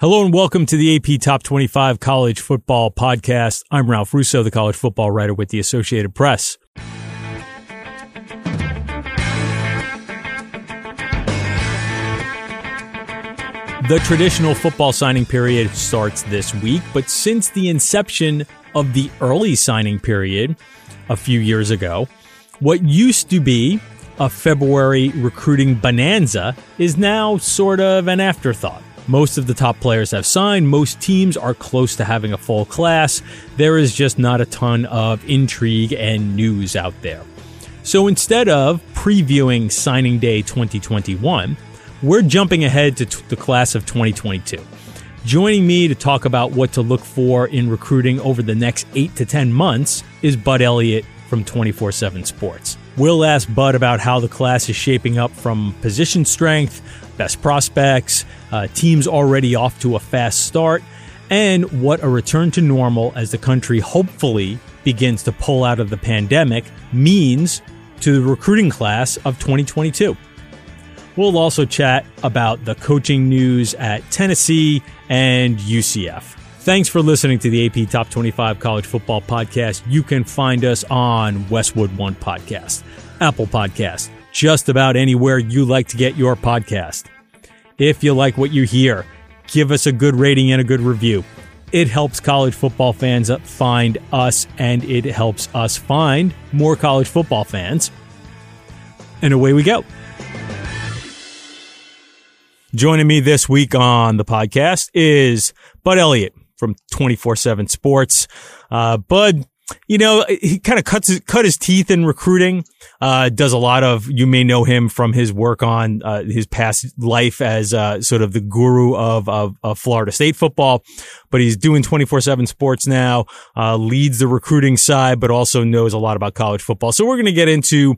Hello and welcome to the AP Top 25 College Football Podcast. I'm Ralph Russo, the college football writer with the Associated Press. The traditional football signing period starts this week, but since the inception of the early signing period a few years ago, what used to be a February recruiting bonanza is now sort of an afterthought. Most of the top players have signed. Most teams are close to having a full class. There is just not a ton of intrigue and news out there. So instead of previewing signing day 2021, we're jumping ahead to t- the class of 2022. Joining me to talk about what to look for in recruiting over the next 8 to 10 months is Bud Elliott from 24 7 Sports. We'll ask Bud about how the class is shaping up from position strength, best prospects, uh, teams already off to a fast start, and what a return to normal as the country hopefully begins to pull out of the pandemic means to the recruiting class of 2022. We'll also chat about the coaching news at Tennessee and UCF. Thanks for listening to the AP Top 25 College Football Podcast. You can find us on Westwood One Podcast, Apple Podcast, just about anywhere you like to get your podcast. If you like what you hear, give us a good rating and a good review. It helps college football fans find us and it helps us find more college football fans. And away we go. Joining me this week on the podcast is Bud Elliott from 24 7 Sports. Uh, Bud, you know, he kind of cuts his, cut his teeth in recruiting. Uh, does a lot of, you may know him from his work on, uh, his past life as, uh, sort of the guru of, of, of, Florida State football, but he's doing 24-7 sports now, uh, leads the recruiting side, but also knows a lot about college football. So we're going to get into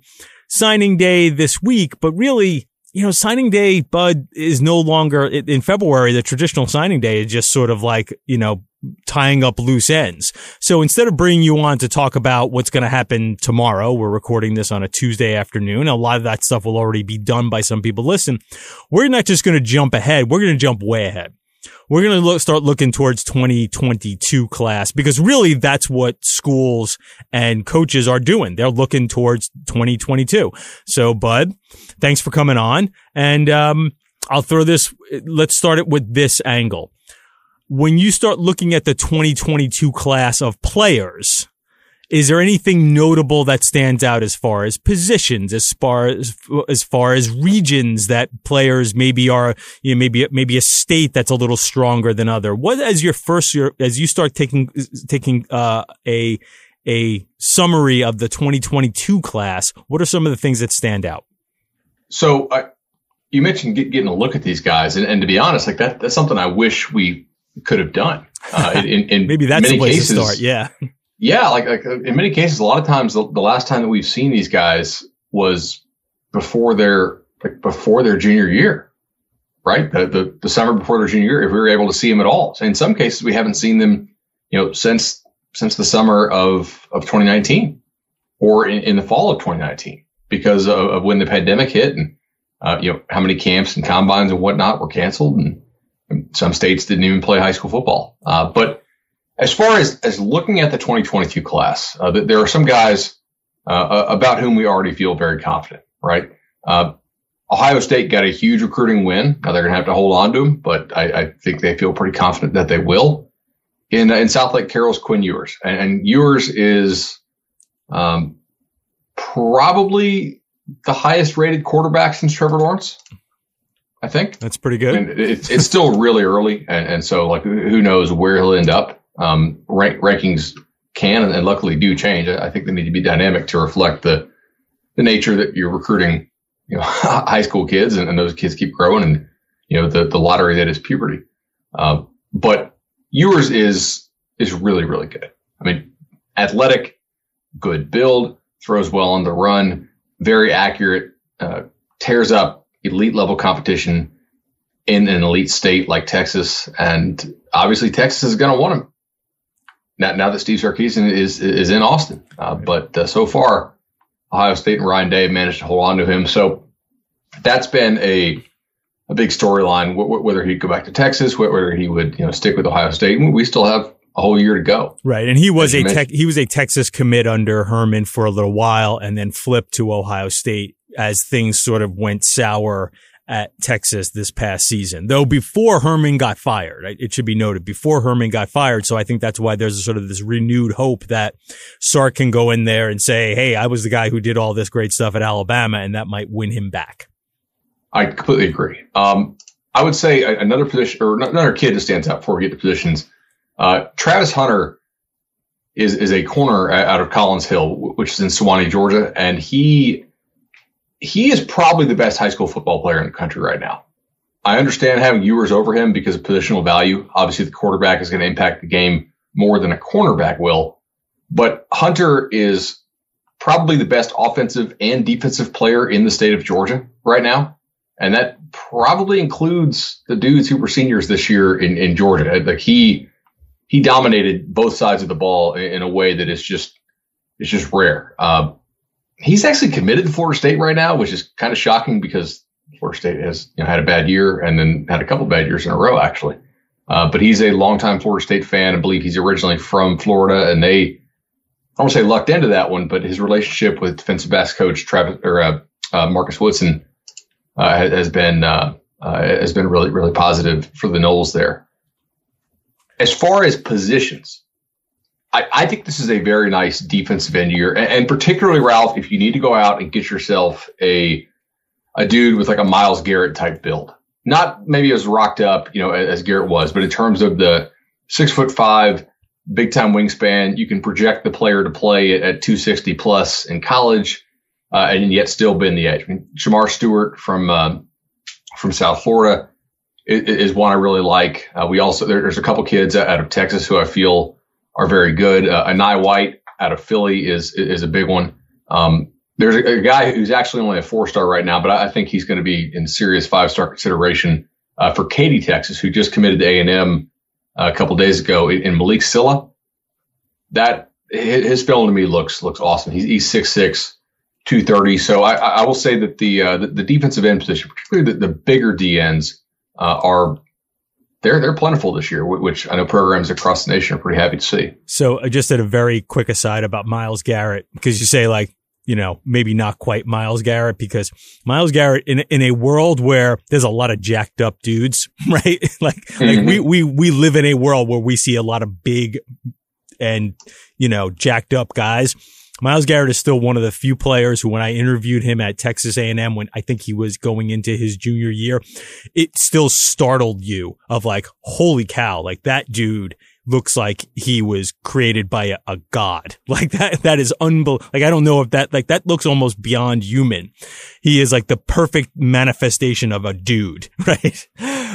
signing day this week, but really, you know, signing day, Bud, is no longer in February. The traditional signing day is just sort of like, you know, tying up loose ends. So instead of bringing you on to talk about what's going to happen tomorrow, we're recording this on a Tuesday afternoon. A lot of that stuff will already be done by some people. Listen, we're not just going to jump ahead. We're going to jump way ahead. We're going to look, start looking towards 2022 class because really that's what schools and coaches are doing. They're looking towards 2022. So, Bud, thanks for coming on. And, um, I'll throw this. Let's start it with this angle when you start looking at the 2022 class of players, is there anything notable that stands out as far as positions, as far as as far as regions that players maybe are, you know, maybe maybe a state that's a little stronger than other? What as your first year, as you start taking taking uh, a a summary of the 2022 class, what are some of the things that stand out? So I, you mentioned get, getting a look at these guys, and, and to be honest, like that that's something I wish we could have done. Uh, in, in Maybe that's many the place cases, to start. Yeah. Yeah. Like, like in many cases, a lot of times the, the, last time that we've seen these guys was before their, like before their junior year, right? The, the, the summer before their junior year, if we were able to see them at all. So in some cases, we haven't seen them, you know, since, since the summer of, of 2019 or in, in the fall of 2019 because of, of when the pandemic hit and, uh, you know, how many camps and combines and whatnot were canceled and, some states didn't even play high school football. Uh, but as far as, as looking at the 2022 class, uh, there are some guys uh, about whom we already feel very confident, right? Uh, Ohio State got a huge recruiting win. Now they're going to have to hold on to them, but I, I, think they feel pretty confident that they will. In in Southlake Carroll's Quinn Ewers, and, and Ewers is um, probably the highest rated quarterback since Trevor Lawrence. I think that's pretty good. it's, it's still really early, and, and, so like who knows where he'll end up. Um, rank, rankings can and, luckily do change. I think they need to be dynamic to reflect the the nature that you're recruiting, you know, high school kids, and, and, those kids keep growing, and you know the the lottery that is puberty. Um, but Ewers is is really really good. I mean, athletic, good build, throws well on the run, very accurate, uh, tears up elite level competition in an elite state like Texas, and obviously Texas is going to want him. Now, now that Steve Sarkisian is is in Austin, uh, but uh, so far Ohio State and Ryan Day managed to hold on to him. So that's been a a big storyline whether he'd go back to Texas, whether he would you know stick with Ohio State. We still have a whole year to go. Right, and he was a tech, he was a Texas commit under Herman for a little while, and then flipped to Ohio State as things sort of went sour at Texas this past season. Though before Herman got fired, it should be noted before Herman got fired. So I think that's why there's a sort of this renewed hope that Sark can go in there and say, Hey, I was the guy who did all this great stuff at Alabama and that might win him back. I completely agree. Um, I would say another position or another kid that stands out before we get to positions. Uh, Travis Hunter is, is a corner out of Collins Hill, which is in Suwanee, Georgia. And he he is probably the best high school football player in the country right now. I understand having Ewers over him because of positional value. Obviously, the quarterback is going to impact the game more than a cornerback will. But Hunter is probably the best offensive and defensive player in the state of Georgia right now. And that probably includes the dudes who were seniors this year in, in Georgia. Like he he dominated both sides of the ball in, a way that is just it's just rare. Uh, he's actually committed to Florida State right now, which is kind of shocking because Florida State has you know, had a bad year and then had a couple bad years in a row, actually. Uh, but he's a longtime Florida State fan. I believe he's originally from Florida, and they, I won't say lucked into that one, but his relationship with defensive backs coach Travis or uh, uh, Marcus Woodson uh, has been uh, uh, has been really really positive for the Noles there. As far as positions, I, I, think this is a very nice defensive end year, and, and, particularly Ralph, if you need to go out and get yourself a a dude with like a Myles Garrett type build, not maybe as rocked up, you know, as, as Garrett was, but in terms of the six foot five, big time wingspan, you can project the player to play at, at 260 plus in college, uh, and yet still bend the edge. I mean, Shemar Stewart from uh, from South Florida is, is, one I really like. Uh, we also there, there's a couple kids out of Texas who I feel are very good. Uh, Enai White out of Philly is is a big one. Um, there's a, a, guy who's actually only a four star right now, but I, I think he's going to be in serious five star consideration uh, for Katy, Texas, who just committed to A and M uh, a couple days ago in, Malick Sylla. That his film to me looks looks awesome. He's he's six six. 230. So I, I will say that the, uh, the, the defensive end position, particularly the, the bigger DNs, uh, are they're they're plentiful this year, which I know programs across the nation are pretty happy to see. So uh, just at a very quick aside about Myles Garrett, because you say like you know maybe not quite Myles Garrett because Myles Garrett in in a world where there's a lot of jacked up dudes, right? like mm-hmm. like we we we live in a world where we see a lot of big and you know jacked up guys Myles Garrett is still one of the few players who, when I interviewed him at Texas A&M, when I think he was going into his junior year, it still startled you of like, holy cow, like that dude looks like he was created by a, a god. Like that, that is unbelievable. Like, I don't know if that, like that looks almost beyond human. He is like the perfect manifestation of a dude, right?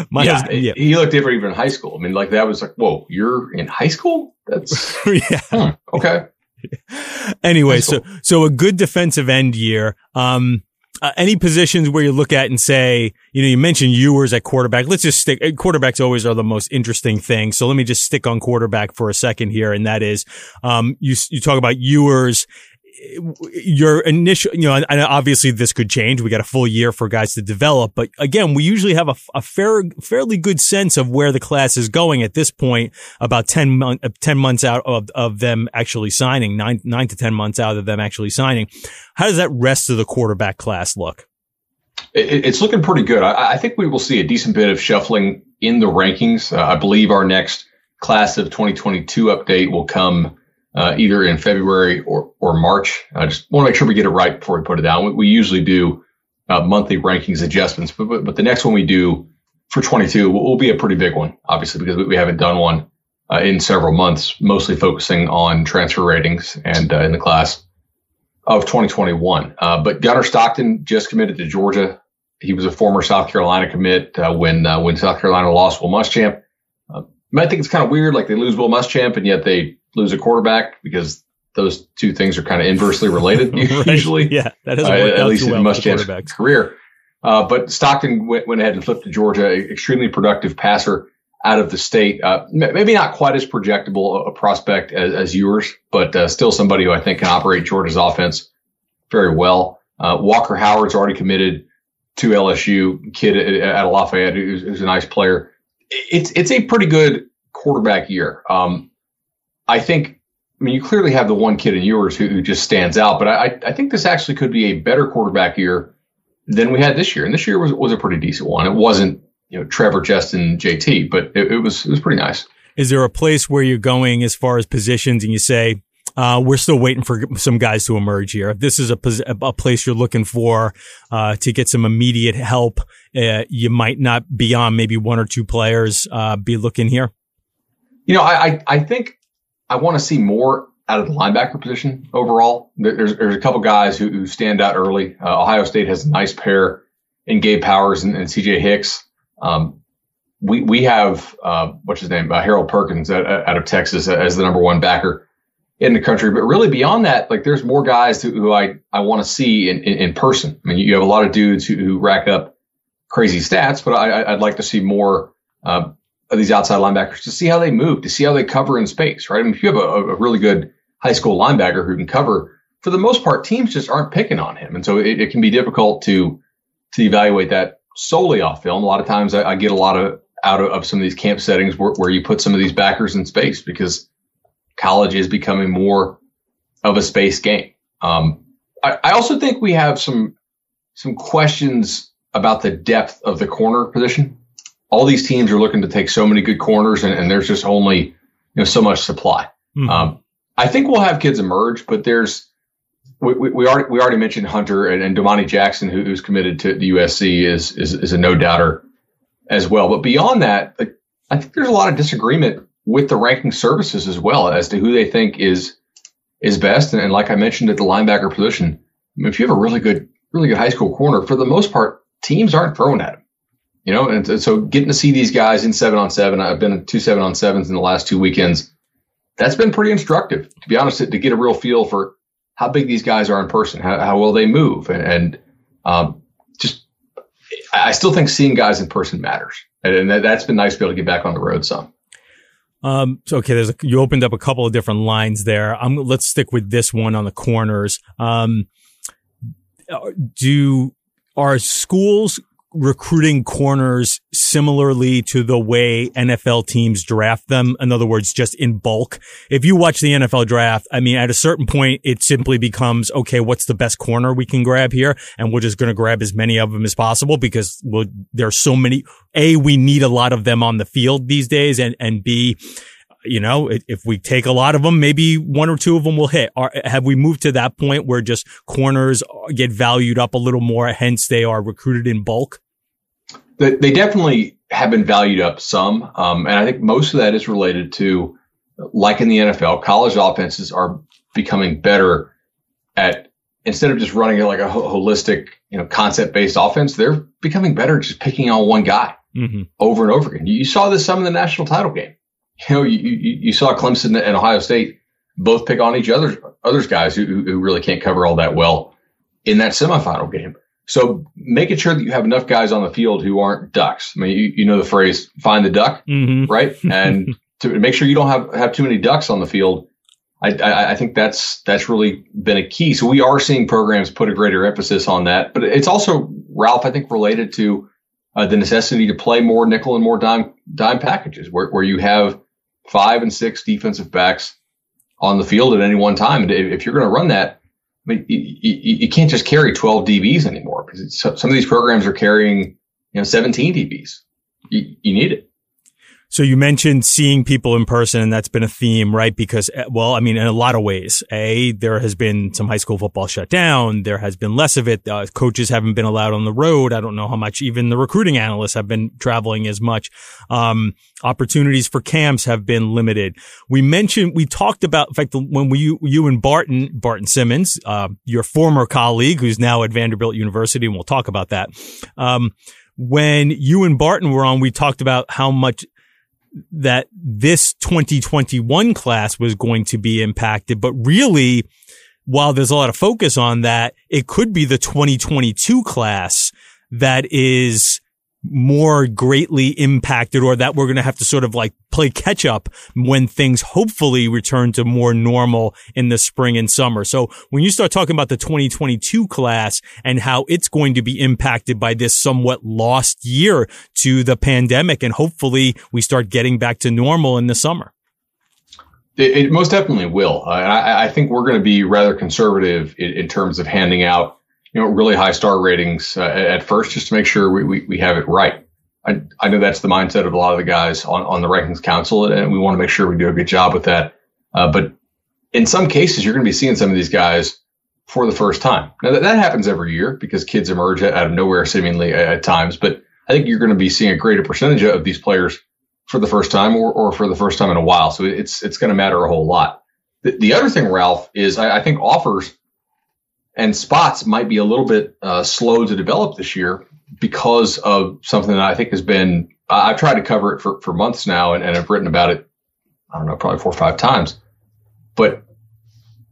Myles, yeah, yeah, he looked different even in high school. I mean, like that was like, whoa, you're in high school? That's yeah. Hmm, okay. Anyway, so so a good defensive end year. Um, uh, any positions where you look at and say, you know, you mentioned Ewers at quarterback. Let's just stick. Quarterbacks always are the most interesting thing. So let me just stick on quarterback for a second here, and that is, um, you you talk about Ewers your initial, you know, and obviously this could change. We got a full year for guys to develop, but again, we usually have a, a fair, fairly good sense of where the class is going at this point, about 10, mon- uh, 10 months out of, of them actually signing, nine, nine to 10 months out of them actually signing. How does that rest of the quarterback class look? it's looking pretty good. I, I, think we will see a decent bit of shuffling in the rankings. Uh, I believe our next class of 2022 update will come uh, either in February or, or March. I just want to make sure we get it right before we put it down. We, we usually do uh, monthly rankings adjustments, but, but, but the next one we do for 22 will, will be a pretty big one, obviously, because we, haven't done one uh, in several months, mostly focusing on transfer ratings and uh, in the class of 2021. Uh, but Gunnar Stockton just committed to Georgia. He was a former South Carolina commit uh, when when South Carolina lost Will Muschamp. I think it's kind of weird, like they lose Will Muschamp and yet they lose a quarterback because those two things are kind of inversely related right. usually. Yeah, that doesn't uh, at least in Will Muschamp's career. Uh, but Stockton went, went, ahead and flipped to Georgia, extremely productive passer out of the state. Uh, maybe not quite as projectable a prospect as, as Ewers, but uh, still somebody who I think can operate Georgia's offense very well. Uh, Walker Howard's already committed to LSU kid at, Lafayette who's, who's, a nice player. It's it's a pretty good quarterback year. Um, I think. I mean, you clearly have the one kid in Ewers who, who just stands out, but I, I think this actually could be a better quarterback year than we had this year. And this year was was a pretty decent one. It wasn't you know Trevor, Justin, JT, but it, it was it was pretty nice. Is there a place where you're going as far as positions, and you say, uh, we're still waiting for some guys to emerge here. If this is a, a place you're looking for uh, to get some immediate help, uh, you might not be on maybe one or two players uh, be looking here. You know, I I think I want to see more out of the linebacker position overall. There's there's a couple guys who, who stand out early. Uh, Ohio State has a nice pair in Gabe Powers and, and C.J. Hicks. Um, we we have uh, what's his name, uh, Harold Perkins out, out, of Texas as the number one backer in the country. But really beyond that, like there's more guys who, who I I want to see in, in, in person. I mean, you have a lot of dudes who, who rack up crazy stats, but I, I'd like to see more uh, of these outside linebackers to see how they move, to see how they cover in space. Right? I mean, if you have a, a really good high school linebacker who can cover, for the most part, teams just aren't picking on him, and so it, it can be difficult to to evaluate that solely off film. A lot of times, I, I get a lot of out of, of, some of these camp settings where, where you put some of these backers in space because college is becoming more of a space game. Um, I, I also think we have some some questions about the depth of the corner position. All these teams are looking to take so many good corners, and, and there's just only you know so much supply. Mm-hmm. Um, I think we'll have kids emerge, but there's we, we, we already we already mentioned Hunter and, and Domani Jackson, who, who's committed to the USC, is, is is a no doubter as well. But beyond that, like, I think there's a lot of disagreement with the ranking services as well as to who they think is is best. And, and like I mentioned at the linebacker position, I mean, if you have a really good really good high school corner, for the most part, teams aren't throwing at him. You know, and, and so getting to see these guys in seven on seven, I've been two seven on sevens in the last two weekends that's been pretty instructive, to be honest, to get a real feel for how big these guys are in person, how, how well they move, and, and um, just I still think seeing guys in person matters, and, and that's been nice to be able to get back on the road some. Um, so okay, there's a, you opened up a couple of different lines there. Um, let's stick with this one on the corners. Um, do are schools recruiting corners similarly to the way NFL teams draft them. In other words, just in bulk. If you watch the NFL draft, I mean, at a certain point, it simply becomes, okay, what's the best corner we can grab here? And we're just going to grab as many of them as possible because well, there are so many. A, we need a lot of them on the field these days and, and B, you know, if we take a lot of them, maybe one or two of them will hit. Are, have we moved to that point where just corners get valued up a little more, hence they are recruited in bulk? They, they definitely have been valued up some. Um, and I think most of that is related to, like in the NFL, college offenses are becoming better at instead of just running it like a holistic, you know, concept based offense, they're becoming better just picking on one guy mm-hmm. over and over again. You saw this some in the national title game. You know, you, you, you saw Clemson and Ohio State both pick on each other, others guys who, who really can't cover all that well in that semifinal game. So making sure that you have enough guys on the field who aren't ducks. I mean, you, you know the phrase "find the duck," mm-hmm. right? And to make sure you don't have have too many ducks on the field. I, I, I, think that's that's really been a key. So we are seeing programs put a greater emphasis on that, but it's also Ralph. I think related to uh, the necessity to play more nickel and more dime dime packages, where where you have five and six defensive backs on the field at any one time. And if you're going to run that, I mean, you, you, you, can't just carry 12 DBs anymore because some of these programs are carrying, you know, 17 DBs. You, you need it. So you mentioned seeing people in person, and that's been a theme, right? Because, eh, well, I mean, in a lot of ways, a there has been some high school football shut down. There has been less of it. Uh, coaches haven't been allowed on the road. I don't know how much even the recruiting analysts have been traveling as much. Um, opportunities for camps have been limited. We mentioned, we talked about, in fact, when we, you, you and Barton, Barton Simmons, uh, your former colleague, who's now at Vanderbilt University, and we'll talk about that. Um, when you and Barton were on, we talked about how much that this 2021 class was going to be impacted, but really, while there's a lot of focus on that, it could be the 2022 class that is more greatly impacted or that we're going to have to sort of like play catch up when things hopefully return to more normal in the spring and summer. So when you start talking about the 2022 class and how it's going to be impacted by this somewhat lost year to the pandemic and hopefully we start getting back to normal in the summer. It, it most definitely will. I, I, think we're going to be rather conservative in, in terms of handing out you know, really high star ratings uh, at first just to make sure we, we, we have it right. I, I know that's the mindset of a lot of the guys on, on the rankings council, and we want to make sure we do a good job with that. Uh, but in some cases, you're going to be seeing some of these guys for the first time. Now that, that happens every year because kids emerge out of nowhere seemingly at, at times, but I think you're going to be seeing a greater percentage of these players for the first time or, or for the first time in a while. So it's, it's going to matter a whole lot. The, the other thing, Ralph, is I, I think offers and spots might be a little bit uh, slow to develop this year because of something that I think has been. I've tried to cover it for, for months now, and, and I've written about it. I don't know, probably four or five times. But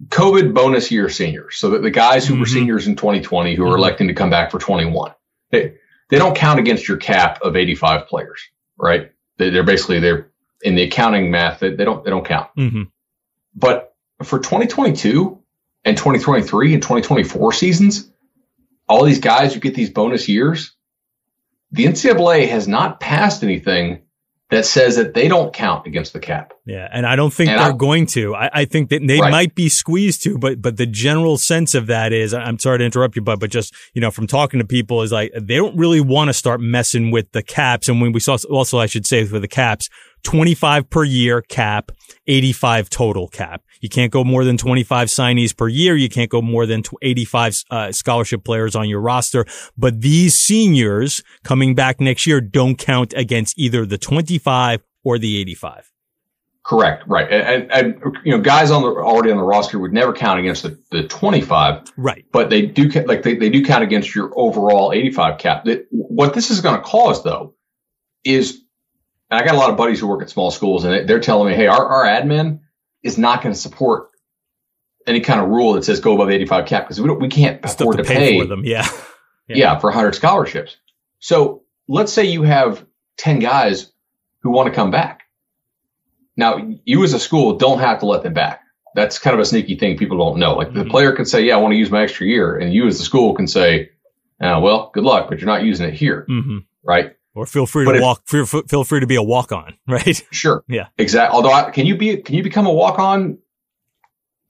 COVID bonus year seniors, so that the guys who mm-hmm. were seniors in 2020 who are mm-hmm. electing to come back for 21, they they don't count against your cap of 85 players, right? They, are basically they're in the accounting math. They, they don't they don't count. Mm-hmm. But for 2022, and 2023 and 2024 seasons, all these guys who get these bonus years, the NCAA has not passed anything that says that they don't count against the cap. Yeah, and I don't think and they're I, going to. I, I, think that they right. might be squeezed to, but but the general sense of that is, I'm sorry to interrupt you, but but just you know from talking to people is like they don't really want to start messing with the caps. And when we saw also, I should say for the caps, 25 per year cap, 85 total cap. You can't go more than 25 signees per year. You can't go more than 85 uh, scholarship players on your roster. But these seniors coming back next year don't count against either the 25 or the 85. Correct. Right. And, and, you know, guys on the already on the roster would never count against the, the 25. Right. But they do like they, they do count against your overall 85 cap. what this is going to cause though is and I got a lot of buddies who work at small schools, and they're telling me, hey, our, our admin is not going to support any kind of rule that says go above 85 cap because we don't we can't afford to, to pay, pay, for them. Yeah. yeah. Yeah, for 100 scholarships. So let's say you have 10 guys who want to come back. Now, you as a school don't have to let them back. That's kind of a sneaky thing people don't know. Like mm-hmm. the player can say, "Yeah, I want to use my extra year," and you as the school can say, oh, "Well, good luck, but you're not using it here." Mm-hmm. Right? Or feel free but to if, walk. Feel, feel free to be a walk on, right? Sure. Yeah. Exactly. Although, I, can you be? Can you become a walk on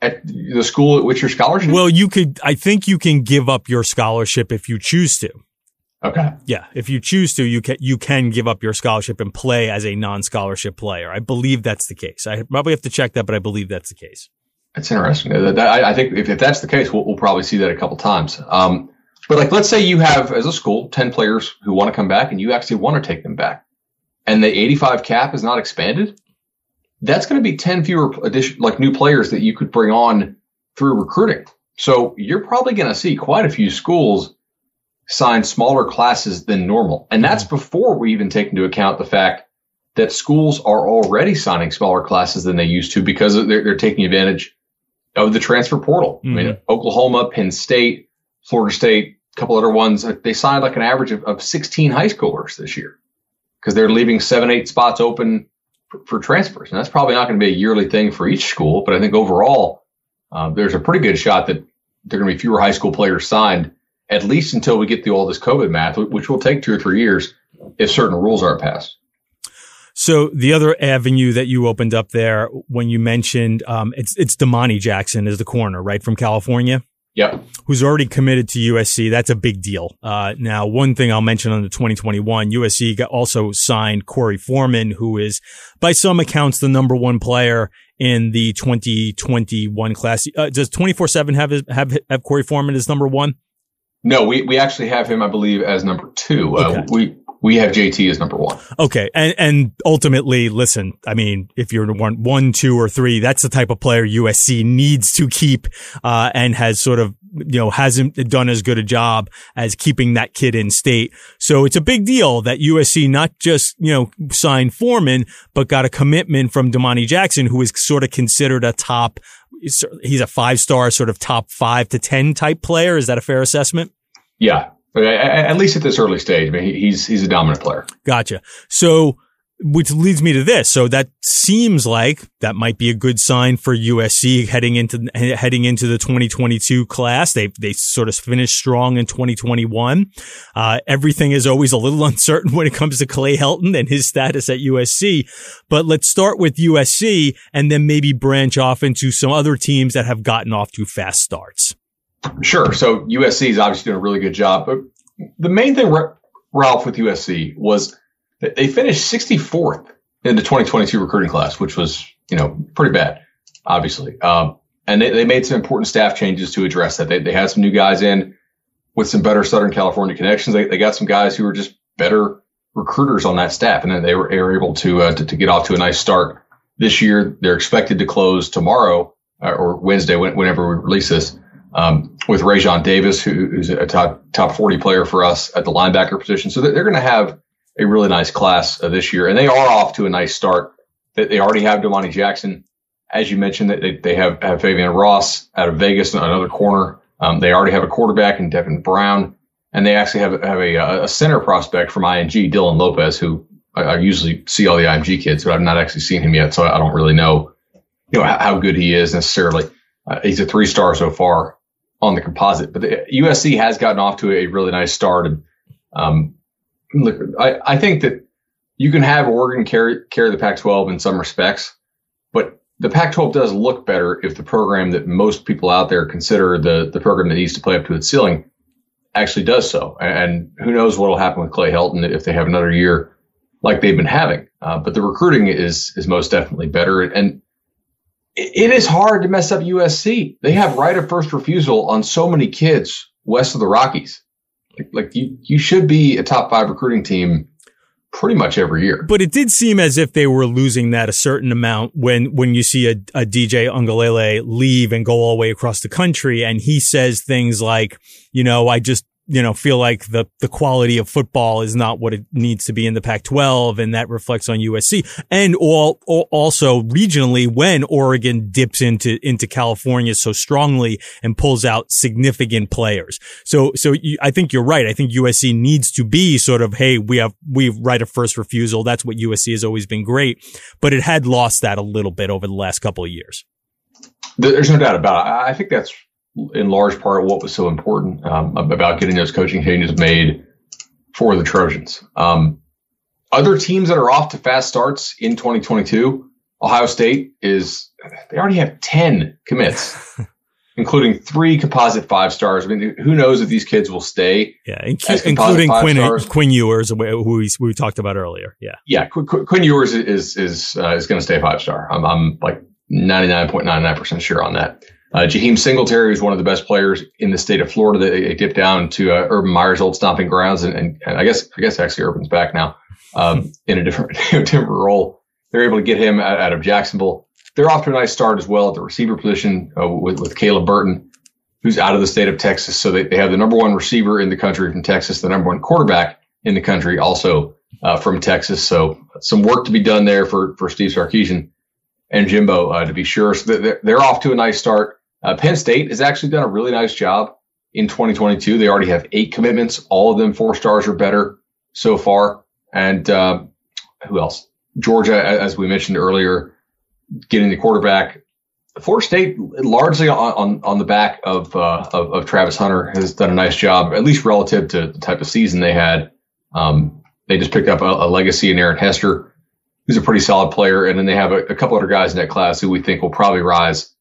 at the school at which your scholarship? Well, you could. I think you can give up your scholarship if you choose to. Okay. Yeah, if you choose to, you can you can give up your scholarship and play as a non-scholarship player. I believe that's the case. I probably have to check that, but I believe that's the case. That's interesting. I, think if, that's the case, we'll, we'll probably see that a couple times. Um, but like, let's say you have as a school 10 players who want to come back and you actually want to take them back and the 85 cap is not expanded. That's going to be 10 fewer addition, like new players that you could bring on through recruiting. So you're probably going to see quite a few schools sign smaller classes than normal. And that's mm-hmm. before we even take into account the fact that schools are already signing smaller classes than they used to because they're, they're taking advantage of the transfer portal. Mm-hmm. I mean, mm-hmm. Oklahoma, Penn State, Florida State, a couple other ones, uh, they signed like an average of, of 16 high schoolers this year because they're leaving seven, eight spots open for, for, transfers. And that's probably not going to be a yearly thing for each school. But I think overall, uh, there's a pretty good shot that there are going to be fewer high school players signed, at least until we get through all this COVID math, which will take two or three years if certain rules aren't passed. So the other avenue that you opened up there when you mentioned um, it's it's Domani Jackson is the corner, right from California. Yep. Who's already committed to USC. That's a big deal. Uh, now, one thing I'll mention on the 2021, USC got also signed Korey Foreman, who is by some accounts the number one player in the 2021 class. Uh, does 24-7 have, his, have, have Korey Foreman as number one? No, we, we actually have him, I believe, as number two. Uh, okay. Uh, we, we have JT as number one. Okay. And, and ultimately, listen, I mean, if you're one, one, two, or three, that's the type of player USC needs to keep, uh, and has sort of, you know, hasn't done as good a job as keeping that kid in state. So it's a big deal that USC not just, you know, signed Foreman, but got a commitment from Domani Jackson, who is sort of considered a top, he's a five star sort of top five to 10 type player. Is that a fair assessment? Yeah, At least at this early stage, I mean, he's he's a dominant player. Gotcha. So which leads me to this. So that seems like that might be a good sign for USC heading into heading into the 2022 class. They they sort of finished strong in 2021. Uh, everything is always a little uncertain when it comes to Clay Helton and his status at USC. But let's start with USC and then maybe branch off into some other teams that have gotten off to fast starts. Sure. So USC is obviously doing a really good job. But the main thing, Ralph, with USC was they finished 64th in the 2022 recruiting class, which was, you know, pretty bad, obviously. Um, and they, they made some important staff changes to address that. They, they had some new guys in with some better Southern California connections. They, they got some guys who were just better recruiters on that staff, and then they were, they were able to, uh, to, to get off to a nice start this year. They're expected to close tomorrow uh, or Wednesday, whenever we release this, um, with Rajon Davis, who, who's a top top 40 player for us at the linebacker position. So they're, going to have a really nice class uh, this year, and they are off to a nice start. They, they already have Domani Jackson, as you mentioned. That they, they have have Fabian Ross out of Vegas, another corner. Um, they already have a quarterback in Devin Brown, and they actually have have a, a center prospect from IMG, Dylan Lopez, who I, I, usually see all the IMG kids, but I've not actually seen him yet, so I don't really know, you know, how, how good he is necessarily. Uh, he's a three star so far on the composite, but the, USC has gotten off to a really nice start, and um, look, I, I think that you can have Oregon carry carry the Pac-12 in some respects, but the Pac-12 does look better if the program that most people out there consider the the program that needs to play up to its ceiling actually does so. And who knows what will happen with Clay Helton if they have another year like they've been having. Uh, but the recruiting is is most definitely better, and it is hard to mess up USC. They have right of first refusal on so many kids west of the Rockies. Like, like you, you should be a top five recruiting team pretty much every year. But it did seem as if they were losing that a certain amount when when you see a, a DJ Uiagalelei leave and go all the way across the country, and he says things like, you know, I just you know, feel like the, the quality of football is not what it needs to be in the Pac-12. And that reflects on USC and all, also regionally when Oregon dips into, into California so strongly and pulls out significant players. So, so you, I think you're right. I think USC needs to be sort of, Hey, we have, we right of first refusal. That's what USC has always been great, but it had lost that a little bit over the last couple of years. There's no doubt about it. I think that's in large part what was so important um, about getting those coaching changes made for the Trojans. Um, other teams that are off to fast starts in 2022, Ohio State is they already have 10 commits. including three composite five stars. I mean, who knows if these kids will stay? Yeah, including Quinn, stars. Quinn Ewers, who we, we talked about earlier. Yeah, yeah, Qu- Qu- Quinn Ewers is is uh, is going to stay five star. I'm, I'm like 99.99 percent sure on that. Uh, Jaheim Singletary is one of the best players in the state of Florida. They, they dipped down to uh, Urban Meyer's old stomping grounds, and, and, and, I guess I guess actually Urban's back now um, in a different different role. They're able to get him out, out, of Jacksonville. They're off to a nice start as well at the receiver position uh, with with Caleb Burton, who's out of the state of Texas. So they, they have the number one receiver in the country from Texas, the number one quarterback in the country also uh, from Texas. So some work to be done there for for Steve Sarkisian and Jimbo uh, to be sure. So they're, they're off to a nice start. Uh, Penn State has actually done a really nice job in 2022. They already have eight commitments. All of them four stars or better so far. And uh, who else? Georgia, as we mentioned earlier, getting the quarterback. Florida State, largely on, on, on the back of, uh, of, of Travis Hunter, has done a nice job, at least relative to the type of season they had. Um, they just picked up a, a, legacy in Aaron Hester, who's a pretty solid player, and then they have a, a couple other guys in that class who we think will probably rise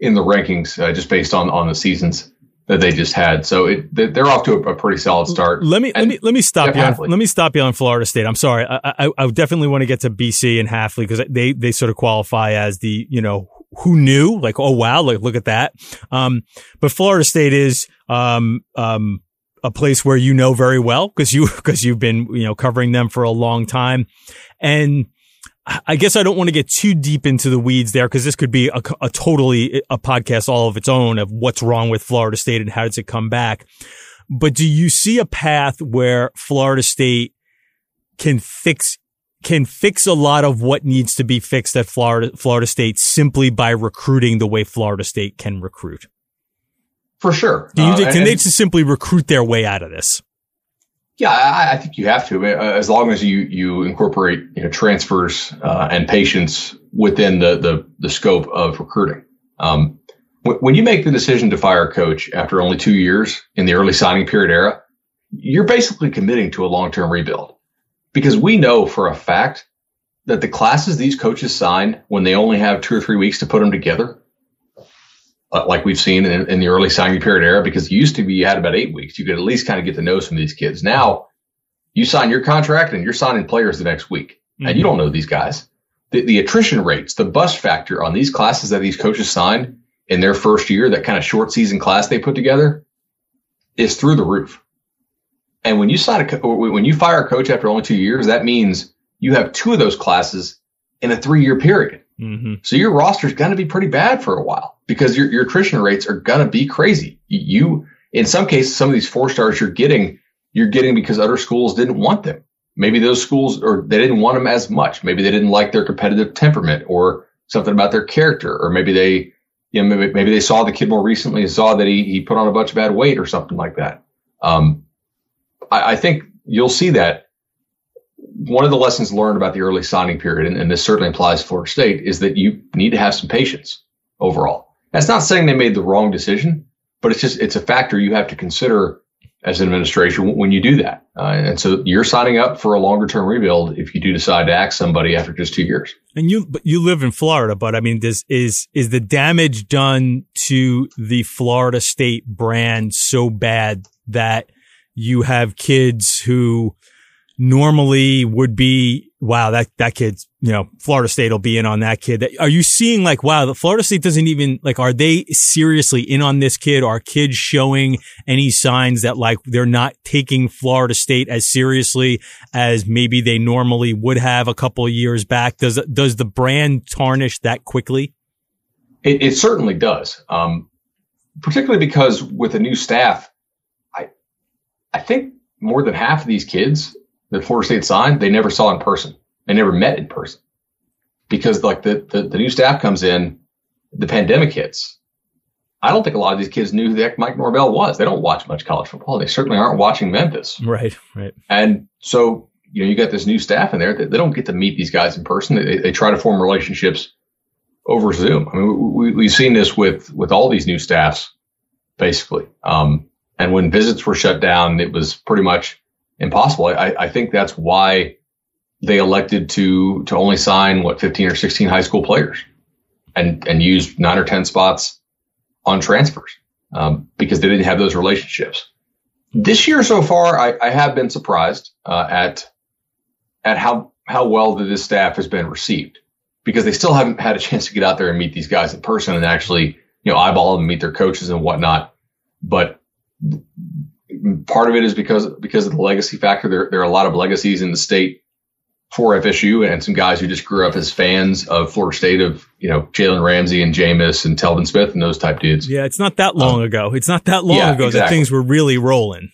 in the rankings uh, just based on on the seasons that they just had. So it, they're off to a, pretty solid start. Let me let me let me stop you. On, let me stop you on Florida State. I'm sorry. I, I, I definitely want to get to BC and Hafley because they they sort of qualify as the you know who knew like oh wow like look at that. Um, but Florida State is um um a place where you know very well because you because you've been you know covering them for a long time and I guess I don't want to get too deep into the weeds there because this could be a, a, totally a podcast all of its own of what's wrong with Florida State and how does it come back. But do you see a path where Florida State can fix can fix a lot of what needs to be fixed at Florida Florida State simply by recruiting the way Florida State can recruit? For sure. Do you, uh, can and, they just simply recruit their way out of this? Yeah, I, I, think you have to, uh, as long as you you incorporate you know transfers uh, and patience within the, the the scope of recruiting. Um, when, you make the decision to fire a coach after only two years in the early signing period era, you're basically committing to a long term rebuild, because we know for a fact that the classes these coaches sign when they only have two or three weeks to put them together like we've seen in, in, the early signing period era, because it used to be you had about eight weeks. You could at least kind of get to know some of these kids. Now you sign your contract and you're signing players the next week, mm-hmm. and you don't know these guys. The, the attrition rates, the bust factor on these classes that these coaches sign in their first year, that kind of short season class they put together, is through the roof. And when you sign a when you fire a coach after only two years, that means you have two of those classes in a three year period. Mm-hmm. So your roster is going to be pretty bad for a while because your, your attrition rates are going to be crazy. You, in some cases, some of these four stars you're getting, you're getting because other schools didn't want them. Maybe those schools or they didn't want them as much. Maybe they didn't like their competitive temperament or something about their character, or maybe they, you know, maybe, maybe they saw the kid more recently and saw that he, he put on a bunch of bad weight or something like that. Um, I, I think you'll see that one of the lessons learned about the early signing period, and, and, this certainly applies Florida State, is that you need to have some patience overall. That's not saying they made the wrong decision, but it's just it's a factor you have to consider as an administration when you do that. Uh, and so you're signing up for a longer term rebuild if you do decide to axe somebody after just two years. And you but you live in Florida, but I mean, this is is the damage done to the Florida State brand so bad that you have kids who normally would be, wow, that, that kid's, you know, Florida State will be in on that kid. Are you seeing like, wow, the Florida State doesn't even like, are they seriously in on this kid? Are kids showing any signs that like they're not taking Florida State as seriously as maybe they normally would have a couple years back? Does, does the brand tarnish that quickly? It, it certainly does. Um, particularly because with a new staff, I, I think more than half of these kids that Florida State signed, they never saw in person. They never met in person because like the, the, the new staff comes in, the pandemic hits. I don't think a lot of these kids knew who the heck Mike Norvell was. They don't watch much college football. They certainly aren't watching Memphis. Right, right. And so, you know, you got this new staff in there that they don't get to meet these guys in person. They, they try to form relationships over Zoom. I mean, we, we've seen this with, with all these new staffs, basically. Um, and when visits were shut down, it was pretty much impossible. I, I think that's why they elected to to only sign what 15 or 16 high school players and and use nine or 10 spots on transfers um, because they didn't have those relationships. This year so far, I, I have been surprised uh, at at how how well this staff has been received because they still haven't had a chance to get out there and meet these guys in person and actually you know eyeball them, meet their coaches and whatnot. But part of it is because because of the legacy factor. There there are a lot of legacies in the state for FSU and some guys who just grew up as fans of Florida State of you know Jalen Ramsey and Jameis and Telvin Smith and those type dudes. Yeah, it's not that long um, ago. It's not that long yeah, ago exactly. that things were really rolling.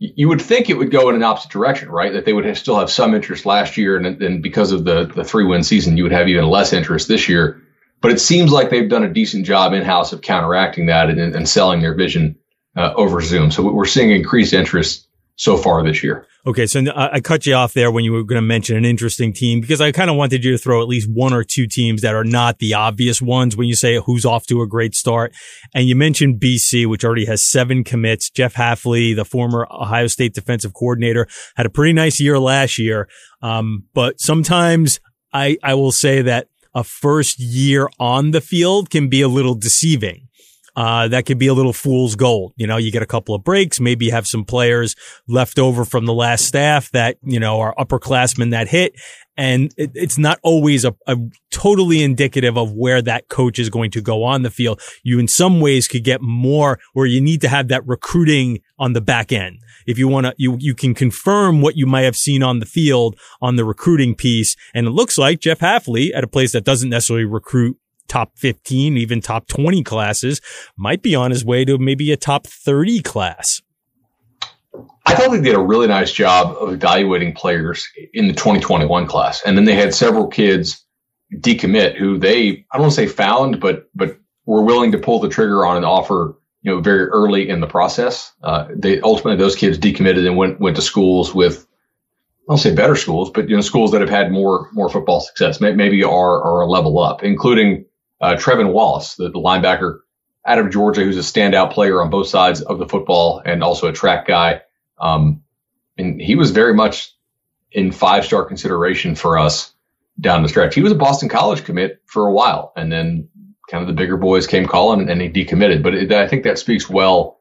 You would think it would go in an opposite direction, right? That they would have, still have some interest last year, and then because of the the three win season, you would have even less interest this year. But it seems like they've done a decent job in house of counteracting that and, and selling their vision uh, over Zoom. So we're seeing increased interest so far this year. Okay, so I cut you off there when you were going to mention an interesting team because I kind of wanted you to throw at least one or two teams that are not the obvious ones when you say who's off to a great start. And you mentioned BC, which already has seven commits. Jeff Hafley, the former Ohio State defensive coordinator, had a pretty nice year last year. Um, but sometimes I, I will say that a first year on the field can be a little deceiving uh, that could be a little fool's gold. You know, you get a couple of breaks, maybe you have some players left over from the last staff that, you know, are upperclassmen that hit. And it, it's not always a, a, totally indicative of where that coach is going to go on the field. You in some ways could get more where you need to have that recruiting on the back end. If you want to, you, you can confirm what you might have seen on the field on the recruiting piece. And it looks like Jeff Hafley at a place that doesn't necessarily recruit top 15, even top 20 classes, might be on his way to maybe a top 30 class. I thought they did a really nice job of evaluating players in the 2021 class. And then they had several kids decommit who they, I don't want to say found, but, but were willing to pull the trigger on an offer you know, very early in the process. Uh, they ultimately those kids decommitted and went went to schools with, I'll say better schools, but you know, schools that have had more more football success, maybe are are a level up, including uh, Trevin Wallace, the, the linebacker out of Georgia, who's a standout player on both sides of the football and also a track guy. Um, and he was very much in five star consideration for us down the stretch. He was a Boston College commit for a while, and then kind of the bigger boys came calling and he decommitted. But it, I think that speaks well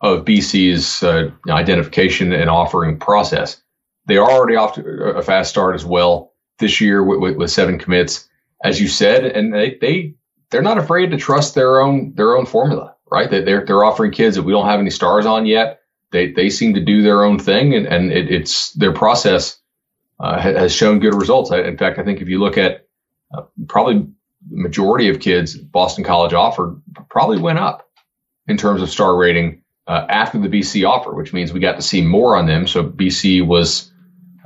of BC's uh, identification and offering process. They are already off to a fast start as well this year with, with, with seven commits, as you said, and they, they they're not afraid to trust their own their own formula, right? They, they're they're offering kids that we don't have any stars on yet. They they seem to do their own thing, and and it, it's their process uh, has shown good results. In fact, I think if you look at uh, probably the majority of kids Boston College offered probably went up in terms of star rating uh, after the BC offer, which means we got to see more on them. So BC was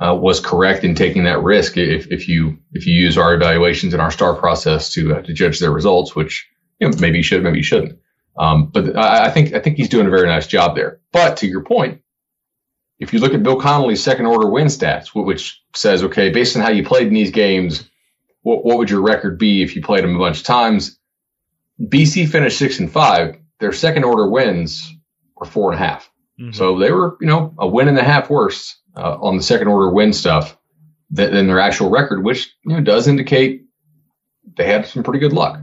uh, was correct in taking that risk if, if you if you use our evaluations and our star process to uh, to judge their results, which you know, maybe you should, maybe you shouldn't. Um, but I, I think I think he's doing a very nice job there. But to your point, if you look at Bill Connelly's second order win stats, which says, okay, based on how you played in these games, what, what would your record be if you played them a bunch of times? BC finished six and five. Their second order wins were four and a half. Mm-hmm. So they were, you know, a win and a half worse uh, on the second order win stuff than, than their actual record, which you know does indicate they had some pretty good luck.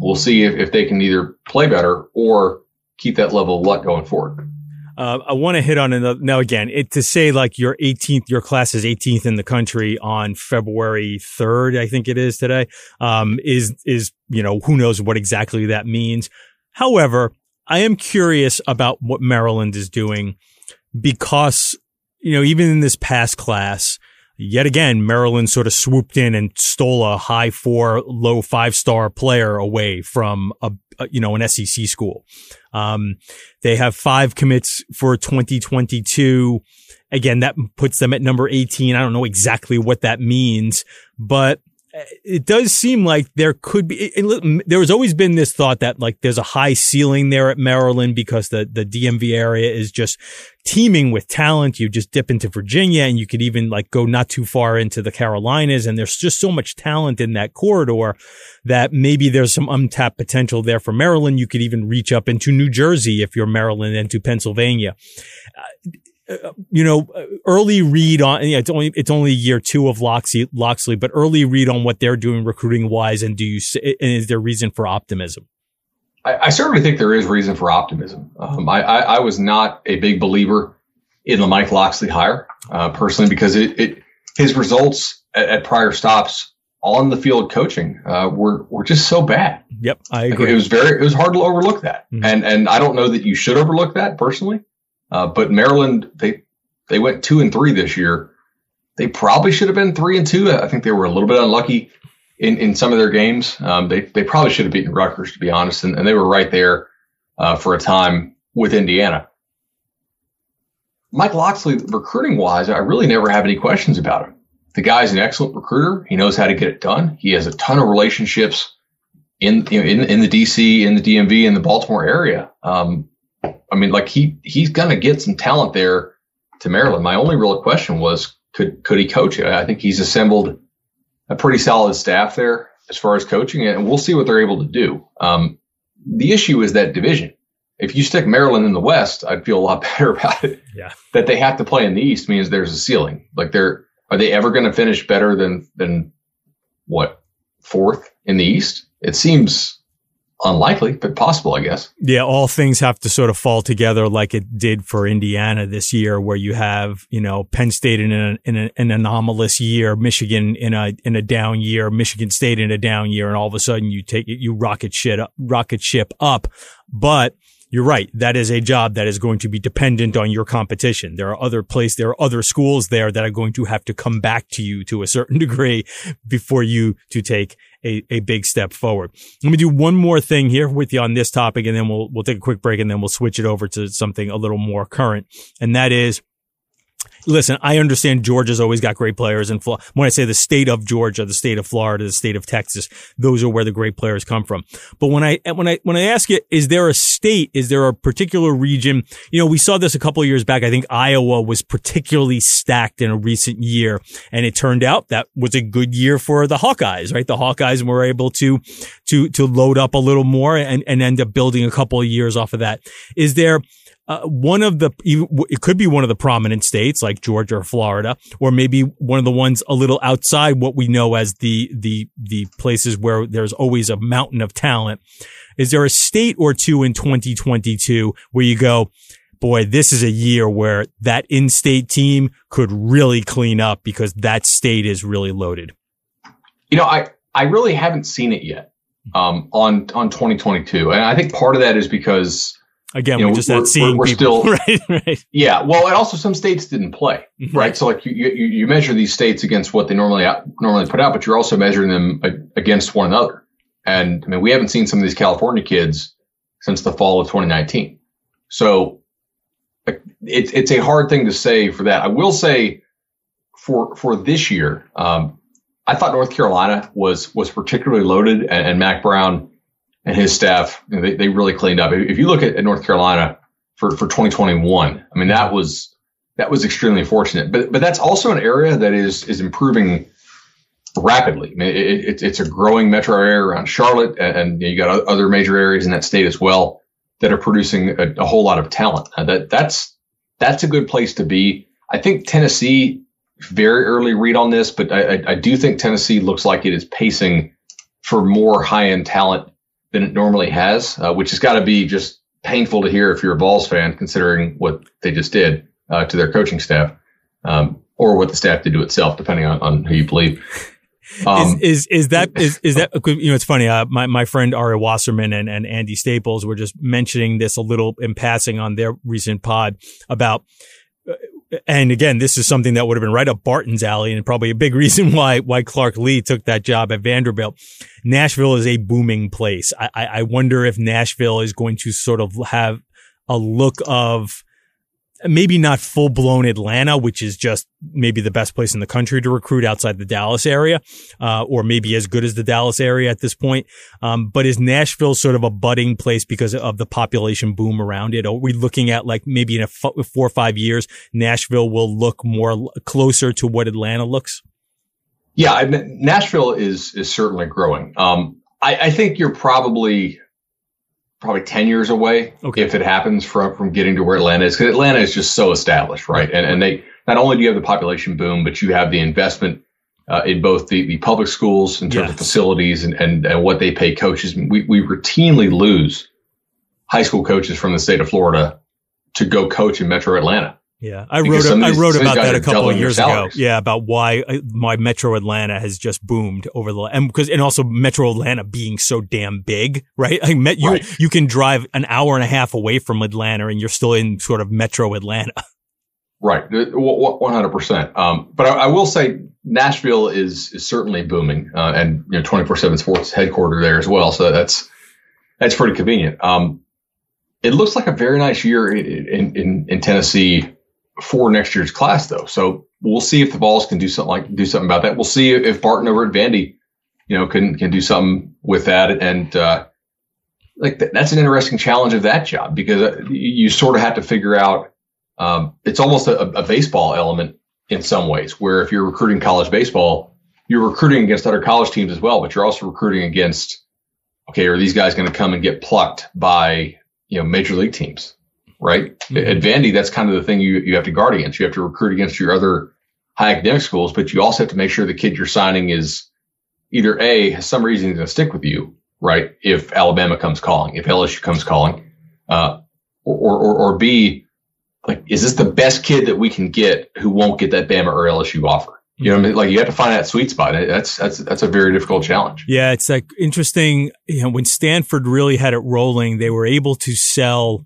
We'll see if, if they can either play better or keep that level of luck going forward. Uh, I want to hit on another. Now, again, it, to say like your 18th, your class is 18th in the country on February 3rd, I think it is today, um, is, is, you know, who knows what exactly that means. However, I am curious about what Maryland is doing because, you know, even in this past class, yet again, Maryland sort of swooped in and stole a high four, low five star player away from a, a you know, an SEC school. Um, they have five commits for 2022. Again, that puts them at number 18. I don't know exactly what that means, but it does seem like there could be, it, it, there has always been this thought that like there's a high ceiling there at Maryland because the, the DMV area is just teeming with talent. You just dip into Virginia and you could even like go not too far into the Carolinas. And there's just so much talent in that corridor that maybe there's some untapped potential there for Maryland. You could even reach up into New Jersey if you're Maryland and to Pennsylvania. Uh, you know, early read on, you know, it's only, it's only year two of Loxley, Locksley, but early read on what they're doing recruiting wise. And do you, and is there reason for optimism? I, I certainly think there is reason for optimism. Um, I, I, I, was not a big believer in the Mike Locksley hire, uh, personally, because it, it, his results at, at, prior stops on the field coaching, uh, were, were just so bad. Yep. I agree. It was very, it was hard to overlook that. Mm-hmm. And, and I don't know that you should overlook that personally. Uh, but Maryland, they they went two and three this year. They probably should have been three and two. I think they were a little bit unlucky in, in some of their games. Um, they they probably should have beaten Rutgers to be honest, and, and they were right there uh, for a time with Indiana. Mike Locksley, recruiting wise, I really never have any questions about him. The guy's an excellent recruiter. He knows how to get it done. He has a ton of relationships in you know, in, in the DC, in the DMV, in the Baltimore area. Um, I mean, like he he's going to get some talent there to Maryland. My only real question was could could he coach it? I think he's assembled a pretty solid staff there as far as coaching it, and we'll see what they're able to do. Um, the issue is that division. If you stick Maryland in the West, I'd feel a lot better about it. Yeah. That they have to play in the East means there's a ceiling. Like they're are they ever going to finish better than than what fourth in the East? It seems unlikely, but possible, I guess. Yeah, all things have to sort of fall together like it did for Indiana this year, where you have you know Penn State in, a, in a, an anomalous year, Michigan in a in a down year, Michigan State in a down year, and all of a sudden you take you rocket shit up, rocket ship up, but. You're right. That is a job that is going to be dependent on your competition. There are other places, there are other schools there that are going to have to come back to you to a certain degree before you to take a, a big step forward. Let me do one more thing here with you on this topic and then we'll, we'll take a quick break and then we'll switch it over to something a little more current. And that is listen, I understand Georgia's always got great players and when I say the state of Georgia, the state of Florida, the state of Texas, those are where the great players come from. But when I, when I, when I ask you, is there a state, is there a particular region? You know, we saw this a couple years back. I think Iowa was particularly stacked in a recent year and it turned out that was a good year for the Hawkeyes, right? The Hawkeyes were able to, to, to load up a little more and, and end up building a couple of years off of that. Is there, uh, one of the, it could be one of the prominent states like Georgia or Florida, or maybe one of the ones a little outside what we know as the, the, the places where there's always a mountain of talent. Is there a state or two in 2022 where you go, boy, this is a year where that in-state team could really clean up because that state is really loaded? You know, I, I really haven't seen it yet um, on on 2022, and I think part of that is because Again, you know, we just had seeing we're, we're people. Still, right, right. Yeah. Well, and also some states didn't play, mm-hmm. right? So like you, you, you measure these states against what they normally normally put out, but you're also measuring them against one another. And I mean, we haven't seen some of these California kids since the fall of 2019. So it's it's a hard thing to say for that. I will say for for this year, um, I thought North Carolina was was particularly loaded, and, and Mack Brown and his staff, you know, they, they really cleaned up. If you look at, at North Carolina for, for 2021, I mean, that was, that was extremely fortunate, but, but that's also an area that is, is improving rapidly. I mean, it, it, it's a growing metro area around Charlotte and, and you got other major areas in that state as well that are producing a, a whole lot of talent. Uh, that that's, that's a good place to be. I think Tennessee, very early read on this, but I, I, I do think Tennessee looks like it is pacing for more high end talent than it normally has, uh, which has got to be just painful to hear if you're a Vols fan, considering what they just did uh, to their coaching staff, um, or what the staff did to itself, depending on, on who you believe. Um, is, is is that is is that you know it's funny uh, my my friend Ari Wasserman and, and Andy Staples were just mentioning this a little in passing on their recent pod about and again, this is something that would have been right up Barton's alley and probably a big reason why, why Clark Lea took that job at Vanderbilt. Nashville is a booming place. I, I wonder if Nashville is going to sort of have a look of, maybe not full blown Atlanta, which is just maybe the best place in the country to recruit outside the Dallas area, uh, or maybe as good as the Dallas area at this point. Um, but is Nashville sort of a budding place because of the population boom around it? Are we looking at like maybe in four or five years, Nashville will look more closer to what Atlanta looks? Yeah, I mean, Nashville is is certainly growing. Um, I, I think you're probably probably 10 years away okay. if it happens from, from getting to where Atlanta is. Because Atlanta is just so established, right? And, and they not only do you have the population boom, but you have the investment uh, in both the, the public schools in terms yes. of facilities and, and, and what they pay coaches. We, we routinely lose high school coaches from the state of Florida to go coach in metro Atlanta. Yeah, I wrote I wrote about that a couple of years ago. Yeah, about why uh, my Metro Atlanta has just boomed over the and because and also Metro Atlanta being so damn big, right? I met you right. you can drive an hour and a half away from Atlanta and you're still in sort of Metro Atlanta. Right, one hundred percent. Um, but I, I, will say Nashville is is certainly booming, uh, and you know twenty four seven Sports headquarters there as well. So that's that's pretty convenient. Um, it looks like a very nice year in in, in Tennessee for next year's class, though. So we'll see if the Vols can do something like do something about that. We'll see if Barton over at Vandy, you know, can can do something with that. And uh, like th- that's an interesting challenge of that job because uh, you sort of have to figure out. Um, it's almost a, a baseball element in some ways, where if you're recruiting college baseball, you're recruiting against other college teams as well, but you're also recruiting against. Okay, are these guys going to come and get plucked by you know major league teams? Right? Mm-hmm. At Vandy, that's kind of the thing you, you have to guard against. You have to recruit against your other high academic schools, but you also have to make sure the kid you're signing is either A, has some reason to stick with you, right? If Alabama comes calling, if LSU comes calling, uh, or, or, or B, like, is this the best kid that we can get who won't get that Bama or LSU offer? You know what I mean? Like you have to find that sweet spot. That's that's that's a very difficult challenge. Yeah, it's like interesting. You know, when Stanford really had it rolling, they were able to sell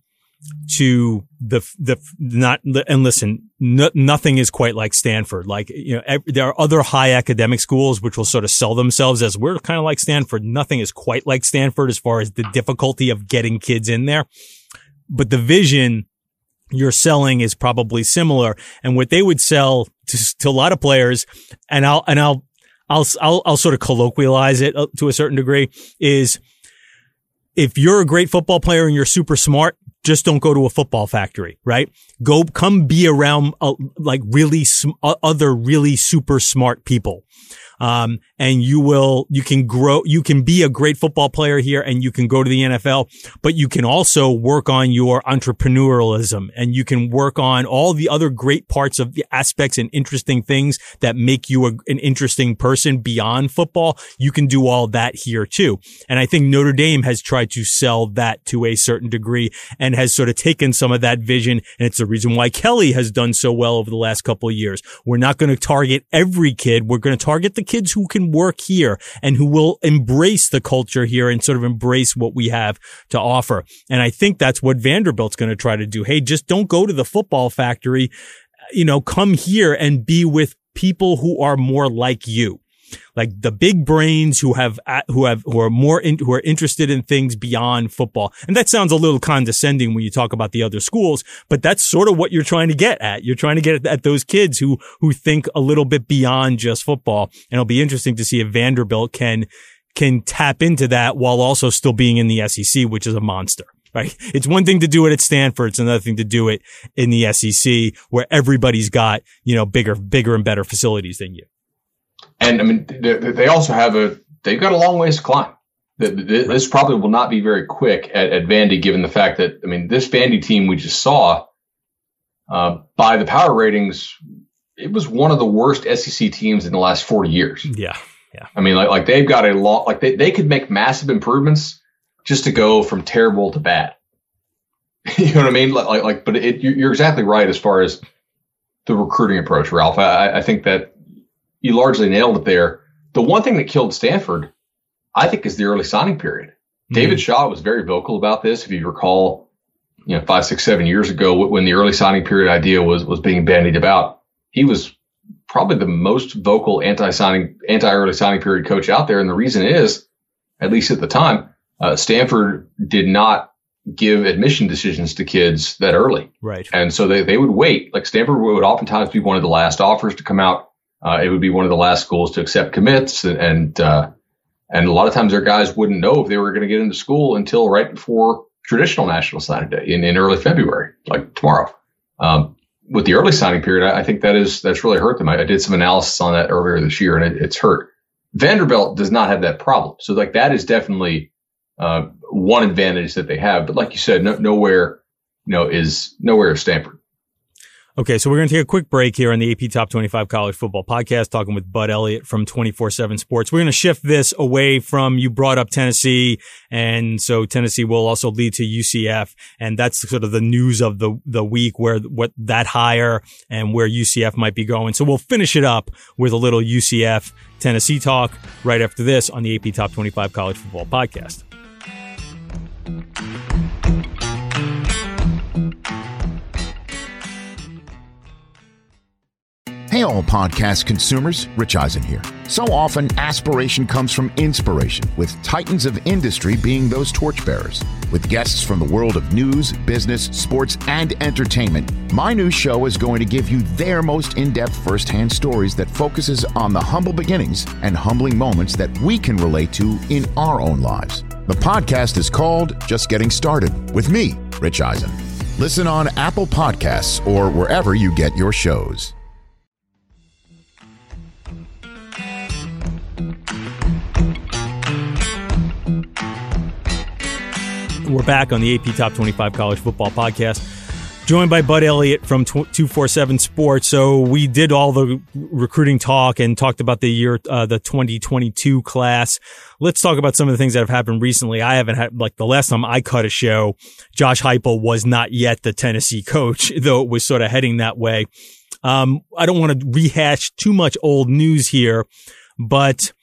to the the not and listen no, nothing is quite like Stanford. Like you know there are other high academic schools which will sort of sell themselves as we're kind of like Stanford. Nothing is quite like Stanford as far as the difficulty of getting kids in there. But the vision you're selling is probably similar. And what they would sell to, to a lot of players, and I'll, and I'll, I'll, I'll, I'll sort of colloquialize it uh, to a certain degree is if you're a great football player and you're super smart, just don't go to a football factory, right? Go, come be around uh, like really sm- other really super smart people. Um, and you will, you can grow, you can be a great football player here and you can go to the NFL, but you can also work on your entrepreneurialism and you can work on all the other great parts of the aspects and interesting things that make you a, an interesting person beyond football. You can do all that here too. And I think Notre Dame has tried to sell that to a certain degree and has sort of taken some of that vision. And it's the reason why Kelly has done so well over the last couple of years. We're not going to target every kid. We're going to target the kids who can work here and who will embrace the culture here and sort of embrace what we have to offer. And I think that's what Vanderbilt's going to try to do. Hey, just don't go to the football factory. You know, come here and be with people who are more like you like the big brains who have who have who are more in, who are interested in things beyond football. And that sounds a little condescending when you talk about the other schools, but that's sort of what you're trying to get at. You're trying to get at those kids who who think a little bit beyond just football. And it'll be interesting to see if Vanderbilt can can tap into that while also still being in the SEC, which is a monster right? It's one thing to do it at Stanford. It's another thing to do it in the SEC where everybody's got, you know, bigger, bigger and better facilities than you. And I mean, they also have a they've got a long ways to climb. This probably will not be very quick at, at Vandy, given the fact that I mean, this Vandy team we just saw uh, by the power ratings, it was one of the worst SEC teams in the last forty years. Yeah, yeah. I mean, like like they've got a lot. Like they they could make massive improvements just to go from terrible to bad. you know what I mean? Like like, but it, you're exactly right as far as the recruiting approach, Ralph. I, I think that you largely nailed it there. The one thing that killed Stanford, I think, is the early signing period. Mm-hmm. David Shaw was very vocal about this. If you recall, you know, five, six, seven years ago, when the early signing period idea was was being bandied about, he was probably the most vocal anti-signing, anti-early signing period coach out there. And the reason is, at least at the time, uh, Stanford did not give admission decisions to kids that early. Right. And so they, they would wait. Like Stanford would oftentimes be one of the last offers to come out. Uh, it would be one of the last schools to accept commits, and and, uh, and a lot of times their guys wouldn't know if they were going to get into school until right before traditional national signing day in, in early February, like tomorrow. Um, with the early signing period, I, I, think that is that's really hurt them. I, I, did some analysis on that earlier this year, and it, it's hurt. Vanderbilt does not have that problem, so like that is definitely uh, one advantage that they have. But like you said, no, nowhere, you know, is nowhere Stanford. Okay, so we're going to take a quick break here on the AP Top 25 College Football Podcast, talking with Bud Elliott from 24-7 Sports. We're going to shift this away from, you brought up Tennessee, and so Tennessee will also lead to UCF, and that's sort of the news of the, the week where, what that hire and where UCF might be going. So we'll finish it up with a little UCF Tennessee talk right after this on the AP Top 25 College Football Podcast. Hey, all podcast consumers, Rich Eisen here. So often, aspiration comes from inspiration, with titans of industry being those torchbearers. With guests from the world of news, business, sports, and entertainment, my new show is going to give you their most in depth firsthand stories that focuses on the humble beginnings and humbling moments that we can relate to in our own lives. The podcast is called Just Getting Started with me, Rich Eisen. Listen on Apple Podcasts or wherever you get your shows. We're back on the AP Top 25 College Football Podcast, joined by Bud Elliott from 247 Sports. So we did all the recruiting talk and talked about the year, uh, the 2022 class. Let's talk about some of the things that have happened recently. I haven't had, like the last time I cut a show, Josh Heupel was not yet the Tennessee coach, though it was sort of heading that way. Um, I don't want to rehash too much old news here, but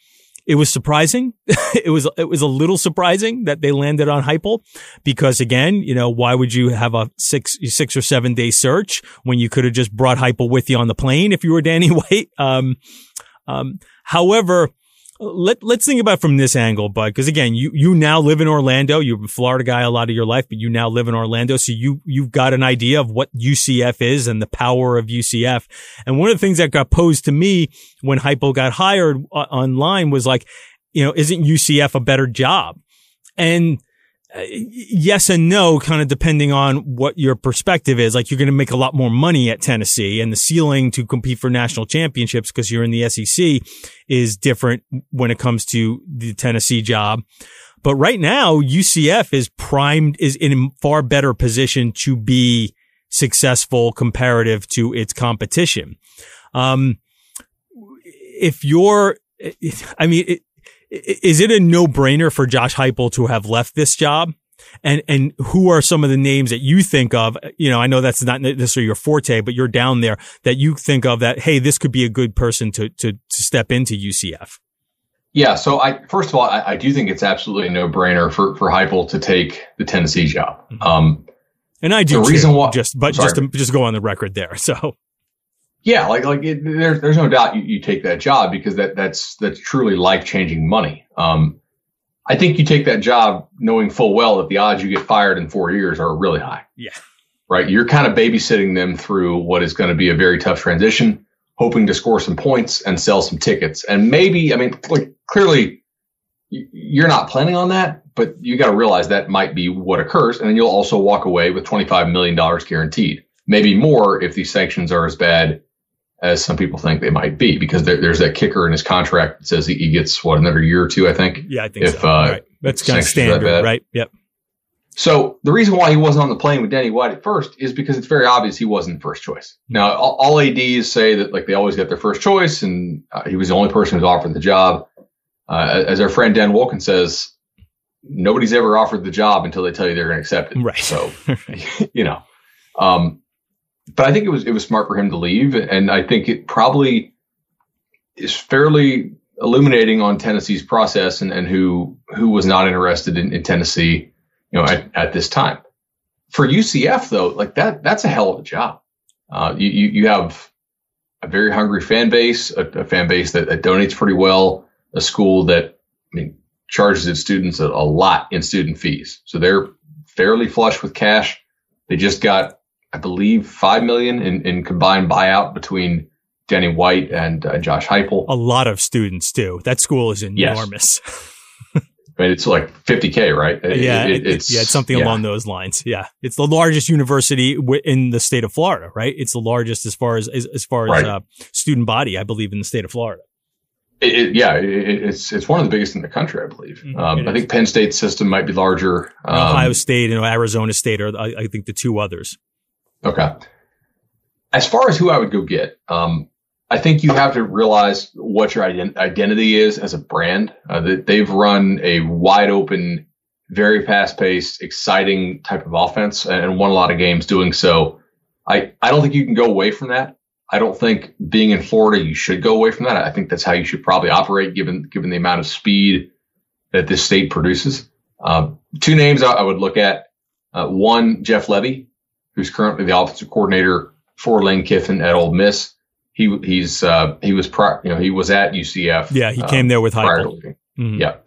it was surprising. it was it was a little surprising that they landed on Heupel because again, you know, why would you have a six six or seven day search when you could have just brought Heupel with you on the plane if you were Danny White? Um, um, however, let let's think about from this angle, Bud, because again, you you now live in Orlando. You're a Florida guy a lot of your life, but you now live in Orlando, so you you've got an idea of what UCF is and the power of UCF. And one of the things that got posed to me when Heupel got hired uh, online was like, you know, isn't UCF a better job? And yes and no, kind of depending on what your perspective is. Like you're going to make a lot more money at Tennessee and the ceiling to compete for national championships because you're in the SEC is different when it comes to the Tennessee job. But right now, UCF is primed, is in a far better position to be successful comparative to its competition. Um, if you're, I mean, it, is it a no brainer for Josh Heupel to have left this job? And, and who are some of the names that you think of? You know, I know that's not necessarily your forte, but you're down there that you think of that, hey, this could be a good person to, to, to step into UCF. Yeah. So I, first of all, I, I do think it's absolutely a no brainer for, for Heupel to take the Tennessee job. Mm-hmm. Um, and I do the reason why, just, but just to, just go on the record there. So yeah, like like it, there's there's no doubt you, you take that job because that that's that's truly life changing money. Um, I think you take that job knowing full well that the odds you get fired in four years are really high. Yeah. Right. You're kind of babysitting them through what is going to be a very tough transition, hoping to score some points and sell some tickets. And maybe, I mean, like clearly you're not planning on that, but you got to realize that might be what occurs. And then you'll also walk away with $25 million guaranteed, maybe more if these sanctions are as bad as some people think they might be, because there, there's that kicker in his contract that says he, he, gets what another year or two, I think. Yeah, I think if, so. Uh, right. That's kind of standard, that right? Yep. So the reason why he wasn't on the plane with Danny White at first is because it's very obvious he wasn't first choice. Now, all, all ads say that like they always get their first choice, and uh, he was the only person who's offered the job. Uh, as our friend Dan Wolken says, nobody's ever offered the job until they tell you they're going to accept it. Right. So, you know, um, but I think it was it was smart for him to leave, and I think it probably is fairly illuminating on Tennessee's process and, and who who was not interested in, in Tennessee, you know, at, at, this time. For UCF though, like that that's a hell of a job. Uh, you, you, you have a very hungry fan base, a, a fan base that, that, donates pretty well, a school that I mean charges its students a, a lot in student fees, so they're fairly flush with cash. They just got I believe, five million in, in combined buyout between Danny White and uh, Josh Heupel. A lot of students too. That school is enormous. Yes. I mean, it's like 50k, right? Yeah, it, it, it's yeah, it's something yeah. along those lines. Yeah, it's the largest university in the state of Florida, right? It's the largest as far as as, as far as right. uh, student body, I believe, in the state of Florida. It, yeah, it's it's one of the biggest in the country, I believe. Mm-hmm. Um, I think Penn State system might be larger. Um, Ohio State and Arizona State are, I, I think, the two others. Okay. As far as who I would go get, um, I think you have to realize what your ident- identity is as a brand. Uh, that they've run a wide open, very fast paced, exciting type of offense and won a lot of games doing so. I, I don't think you can go away from that. I don't think being in Florida, you should go away from that. I think that's how you should probably operate given, given the amount of speed that this state produces. Uh, two names I, I would look at. Uh, one, Jeff Lebby, who's currently the offensive coordinator for Lane Kiffin at Ole Miss. He he's uh, he was pri- you know he was at UCF. Yeah, he came there with Heupel. Mm-hmm. Yeah,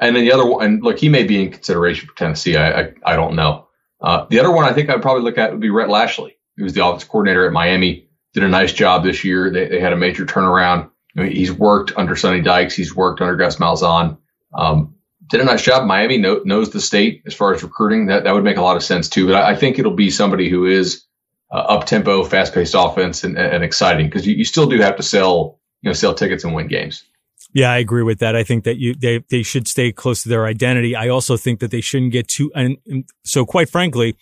and then the other one, and look, he may be in consideration for Tennessee. I I, I don't know. Uh, the other one I think I'd probably look at would be Rhett Lashlee, who was the offensive coordinator at Miami. Did a nice job this year. They, they had a major turnaround. I mean, he's worked under Sonny Dykes. He's worked under Gus Malzahn. Um, did a nice job. Miami know, knows the state as far as recruiting. That that would make a lot of sense too. But I, I think it'll be somebody who is uh, up tempo, fast paced offense, and, and exciting because you, you still do have to sell you know sell tickets and win games. Yeah, I agree with that. I think that you they they should stay close to their identity. I also think that they shouldn't get too and, and so quite frankly,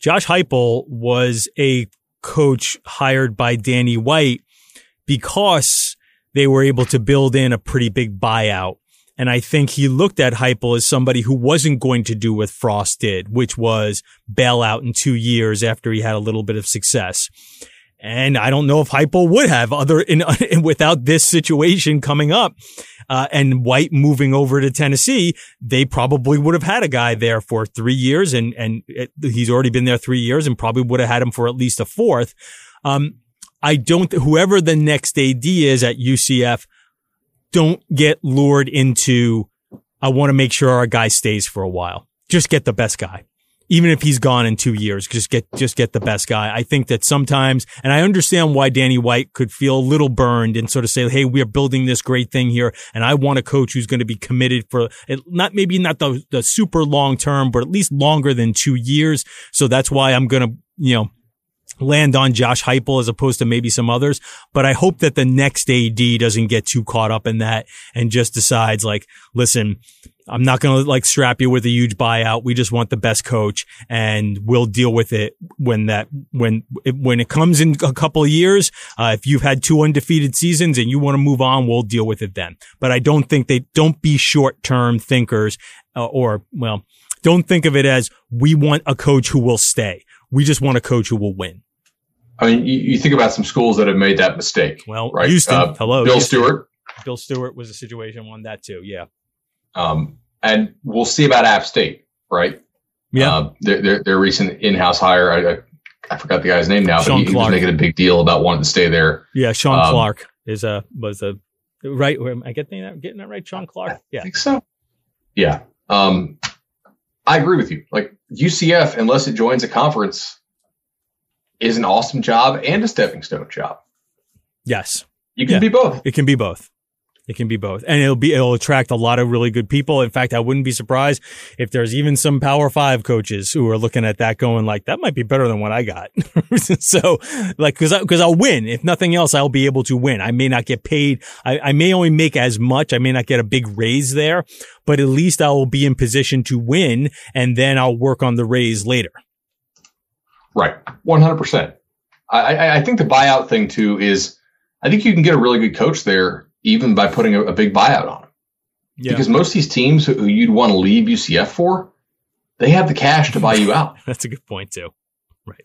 Josh Heupel was a coach hired by Danny White because they were able to build in a pretty big buyout and I think he looked at Heupel as somebody who wasn't going to do what Frost did, which was bail out in two years after he had a little bit of success. And I don't know if Heupel would have other in, without this situation coming up. Uh, and White moving over to Tennessee, they probably would have had a guy there for three years and, and it, he's already been there three years and probably would have had him for at least a fourth. Um, I don't, whoever the next AD is at UCF, don't get lured into, I want to make sure our guy stays for a while. Just get the best guy even if he's gone in two years, just get, just get the best guy. I think that sometimes, and I understand why Danny White could feel a little burned and sort of say, Hey, we are building this great thing here. And I want a coach who's going to be committed for not, maybe not the, the super long term, but at least longer than two years. So that's why I'm going to, you know, land on Josh Heupel as opposed to maybe some others. But I hope that the next AD doesn't get too caught up in that and just decides like, listen, I'm not going to like strap you with a huge buyout. We just want the best coach and we'll deal with it when that, when, when it comes in a couple of years. Uh, if you've had two undefeated seasons and you want to move on, we'll deal with it then. But I don't think they don't be short term thinkers uh, or, well, don't think of it as we want a coach who will stay. We just want a coach who will win. I mean, you, you think about some schools that have made that mistake. Well, right? Houston, uh, hello, Bill Houston. Stewart. Bill Stewart was a situation on that too. Yeah. Um, and we'll see about App State, right? Yeah. Uh, their, their, their recent in-house hire, I, I, I, forgot the guy's name now, Shawn but he, he, was making a big deal about wanting to stay there. Yeah, Shawn um, Clark is a was a right. Am I getting that getting that right? Shawn Clark. Yeah, I think so. Yeah. Um, I agree with you. Like UCF, unless it joins a conference, is an awesome job and a stepping stone job. Yes. You can yeah. be both. It can be both. It can be both. And it'll be, it'll attract a lot of really good people. In fact, I wouldn't be surprised if there's even some power five coaches who are looking at that going like, that might be better than what I got. so like, cause I, cause I'll win. If nothing else, I'll be able to win. I may not get paid. I, I may only make as much. I may not get a big raise there, but at least I will be in position to win and then I'll work on the raise later. Right. 100%. I, I think the buyout thing too is I think you can get a really good coach there even by putting a, a big buyout on him. Yeah. Because most of these teams who you'd want to leave UCF for, they have the cash to buy you out. That's a good point too. Right.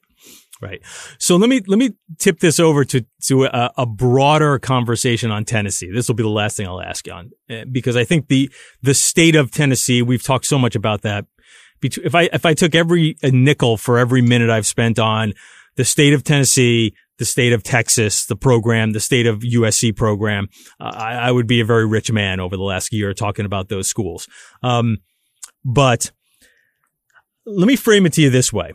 Right. So let me let me tip this over to to a, a, broader conversation on Tennessee. This will be the last thing I'll ask you on eh, because I think the the state of Tennessee. We've talked so much about that. If I if I took every nickel for every minute I've spent on the state of Tennessee, the state of Texas, the program, the state of USC program, uh, I, I, would be a very rich man over the last year talking about those schools. Um, but let me frame it to you this way.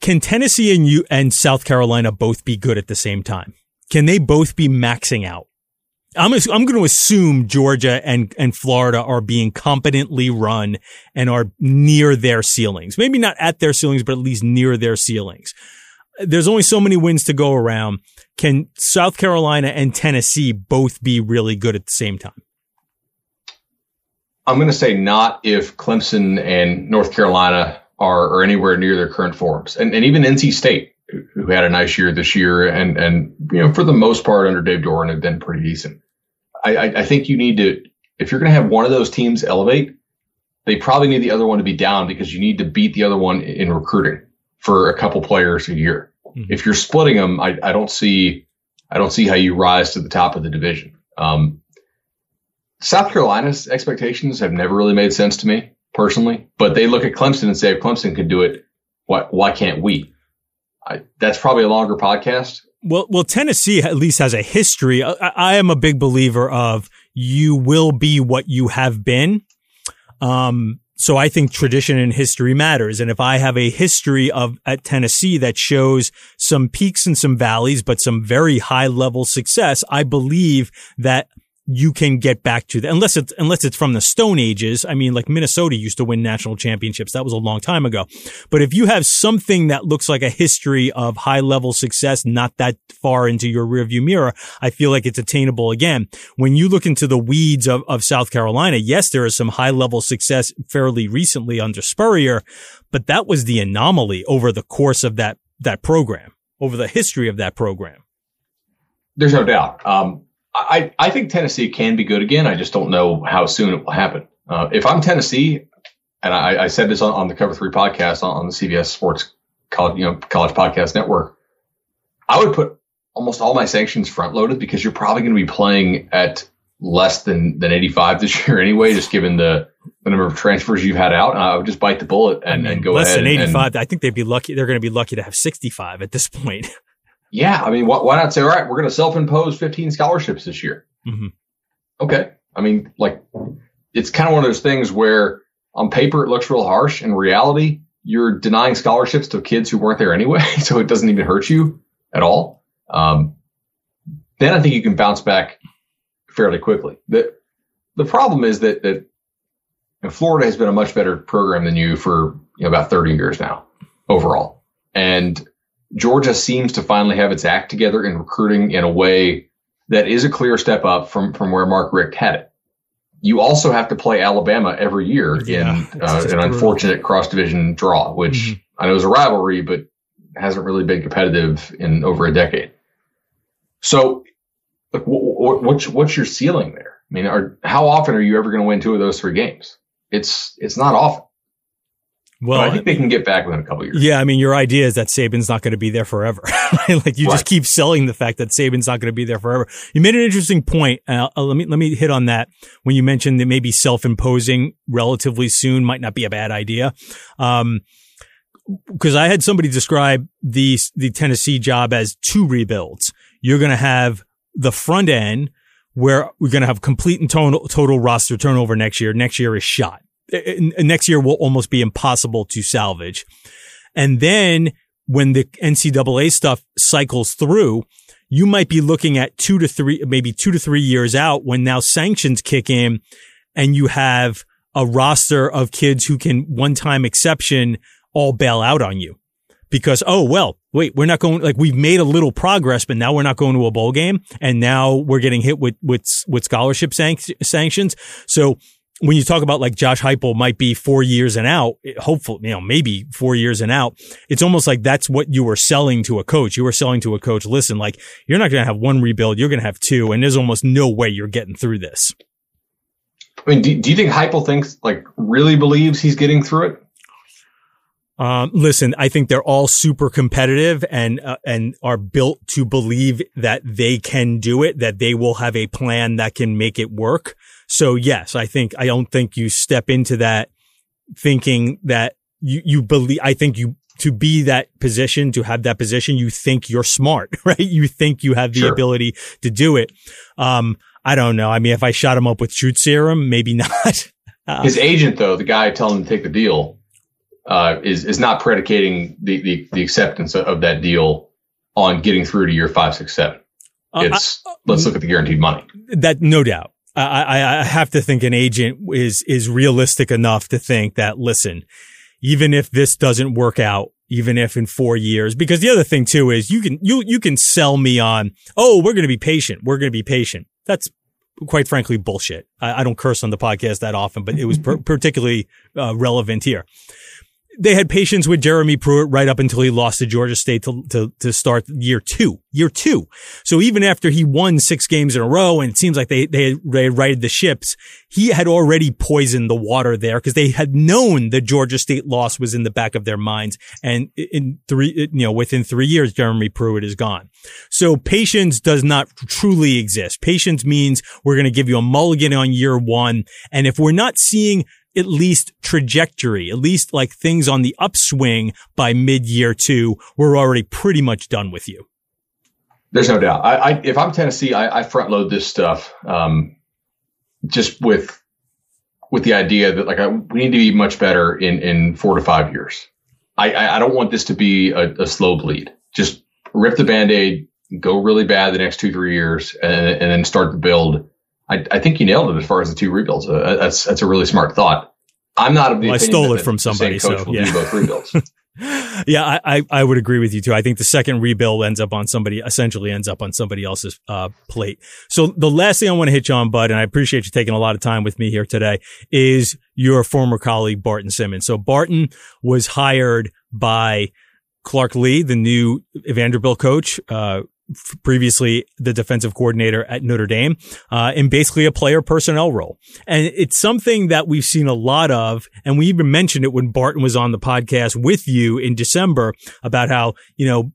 Can Tennessee and you and South Carolina both be good at the same time? Can they both be maxing out? I'm, I'm going to assume Georgia and, and Florida are being competently run and are near their ceilings. Maybe not at their ceilings, but at least near their ceilings there's only so many wins to go around. Can South Carolina and Tennessee both be really good at the same time? I'm going to say not if Clemson and North Carolina are, are anywhere near their current forms, and, and even NC State, who had a nice year this year, and and you know for the most part under Dave Doeren have been pretty decent. I, I, I think you need to if you're going to have one of those teams elevate, they probably need the other one to be down because you need to beat the other one in recruiting for a couple players a year. Mm-hmm. If you're splitting them, I, I, don't see I don't see how you rise to the top of the division. Um, South Carolina's expectations have never really made sense to me personally, but they look at Clemson and say if Clemson can do it, why why can't we? I, that's probably a longer podcast. Well, well, Tennessee at least has a history. I, I am a big believer of you will be what you have been. Um, so I think tradition and history matters. And if I have a history of at Tennessee that shows some peaks and some valleys, but some very high level success, I believe that you can get back to that unless it's unless it's from the stone ages. I mean like minnesota used to win national championships. That was a long time ago. But if you have something that looks like a history of high level success not that far into your rearview mirror i feel like it's attainable again. When you look into the weeds of, of south carolina yes there is some high level success fairly recently under spurrier but that was the anomaly over the course of that that program over the history of that program. There's no doubt. Um, I, I think Tennessee can be good again. I just don't know how soon it will happen. Uh, if I'm Tennessee, and I, I said this on, on, the Cover Three podcast on, on, the CBS Sports College, you know, College Podcast Network, I would put almost all my sanctions front loaded because you're probably going to be playing at less than than 85 this year anyway, just given the, the number of transfers you've had out. I would just bite the bullet and, and go. Less than 85. And, I think they'd be lucky. They're going to be lucky to have 65 at this point. Yeah, I mean, why, why not say, all right, we're going to self-impose 15 scholarships this year. Mm-hmm. Okay. I mean, like, it's kind of one of those things where on paper it looks real harsh. In reality, you're denying scholarships to kids who weren't there anyway, so it doesn't even hurt you at all. Um, then I think you can bounce back fairly quickly. The the problem is that that Florida has been a much better program than you for you know, about 30 years now overall, and Georgia seems to finally have its act together in recruiting in a way that is a clear step up from from where Mark Richt had it. You also have to play Alabama every year yeah, in uh, an unfortunate cross division draw, which mm-hmm. I know is a rivalry, but hasn't really been competitive in over a decade. So, like, what's what's your ceiling there? I mean, are, how often are you ever going to win two of those three games? It's it's not often. Well, I think they can get back within a couple years. Yeah, I mean, your idea is that Saban's not going to be there forever. like you right. just keep selling the fact that Saban's not going to be there forever. You made an interesting point. Uh, let me let me hit on that when you mentioned that maybe self-imposing relatively soon might not be a bad idea. Um, because I had somebody describe the the Tennessee job as two rebuilds. You're going to have the front end where we're going to have complete and total, total roster turnover next year. Next year is shot next year will almost be impossible to salvage. And then when the NCAA stuff cycles through, you might be looking at two to three, maybe two to three years out when now sanctions kick in and you have a roster of kids who can one time exception all bail out on you because, oh, well, wait, we're not going, like we've made a little progress, but now we're not going to a bowl game. And now we're getting hit with, with, with scholarship sanctions. So when you talk about like Josh Heupel might be four years and out, hopefully, you know, maybe four years and out, it's almost like that's what you were selling to a coach. You were selling to a coach, listen, like you're not going to have one rebuild, you're going to have two, and there's almost no way you're getting through this. I mean, do, do you think Heupel thinks like really believes he's getting through it? Um, listen, I think they're all super competitive and uh, and are built to believe that they can do it, that they will have a plan that can make it work. So yes, I think, I don't think you step into that thinking that you, you believe, I think you, to be that position, to have that position, you think you're smart, right? You think you have the sure. ability to do it. Um, I don't know. I mean, if I shot him up with shoot serum, maybe not. uh, His agent, though, the guy telling him to take the deal, uh, is is not predicating the the, the acceptance of, that deal on getting through to year five, six, seven. It's uh, let's look at the guaranteed money. That no doubt. I, I have to think an agent is, is realistic enough to think that, listen, even if this doesn't work out, even if in four years, because the other thing too is you can, you, you can sell me on, oh, we're going to be patient. We're going to be patient. That's quite frankly bullshit. I, I, don't curse on the podcast that often, but it was per- particularly uh, relevant here they had patience with Jeremy Pruitt right up until he lost to Georgia State to, to, to start year two, year two. So even after he won six games in a row and it seems like they, they, they had righted the ships, he had already poisoned the water there because they had known the Georgia State loss was in the back of their minds. And in three, you know, within three years, Jeremy Pruitt is gone. So patience does not truly exist. Patience means we're going to give you a mulligan on year one. And if we're not seeing at least trajectory, at least like things on the upswing by mid year two, we're already pretty much done with you. There's no doubt. I, I if I'm Tennessee, I, I front load this stuff, um, just with, with the idea that like I, we need to be much better in, in four to five years. I, I, don't want this to be a, a slow bleed. Just rip the band-aid, go really bad the next two, three years and, and then start to build I, I think you nailed it as far as the two rebuilds. Uh, that's that's a really smart thought. I'm not of the well, I stole it from somebody, so yeah. both rebuilds. yeah, I, I would agree with you too. I think the second rebuild ends up on somebody, essentially ends up on somebody else's uh, plate. So the last thing I want to hit you on, Bud, and I appreciate you taking a lot of time with me here today, is your former colleague Barton Simmons. So Barton was hired by Clark Lea, the new Vanderbilt coach, uh, previously the defensive coordinator at Notre Dame, uh, in basically a player personnel role. And it's something that we've seen a lot of. And we even mentioned it when Barton was on the podcast with you in December about how, you know,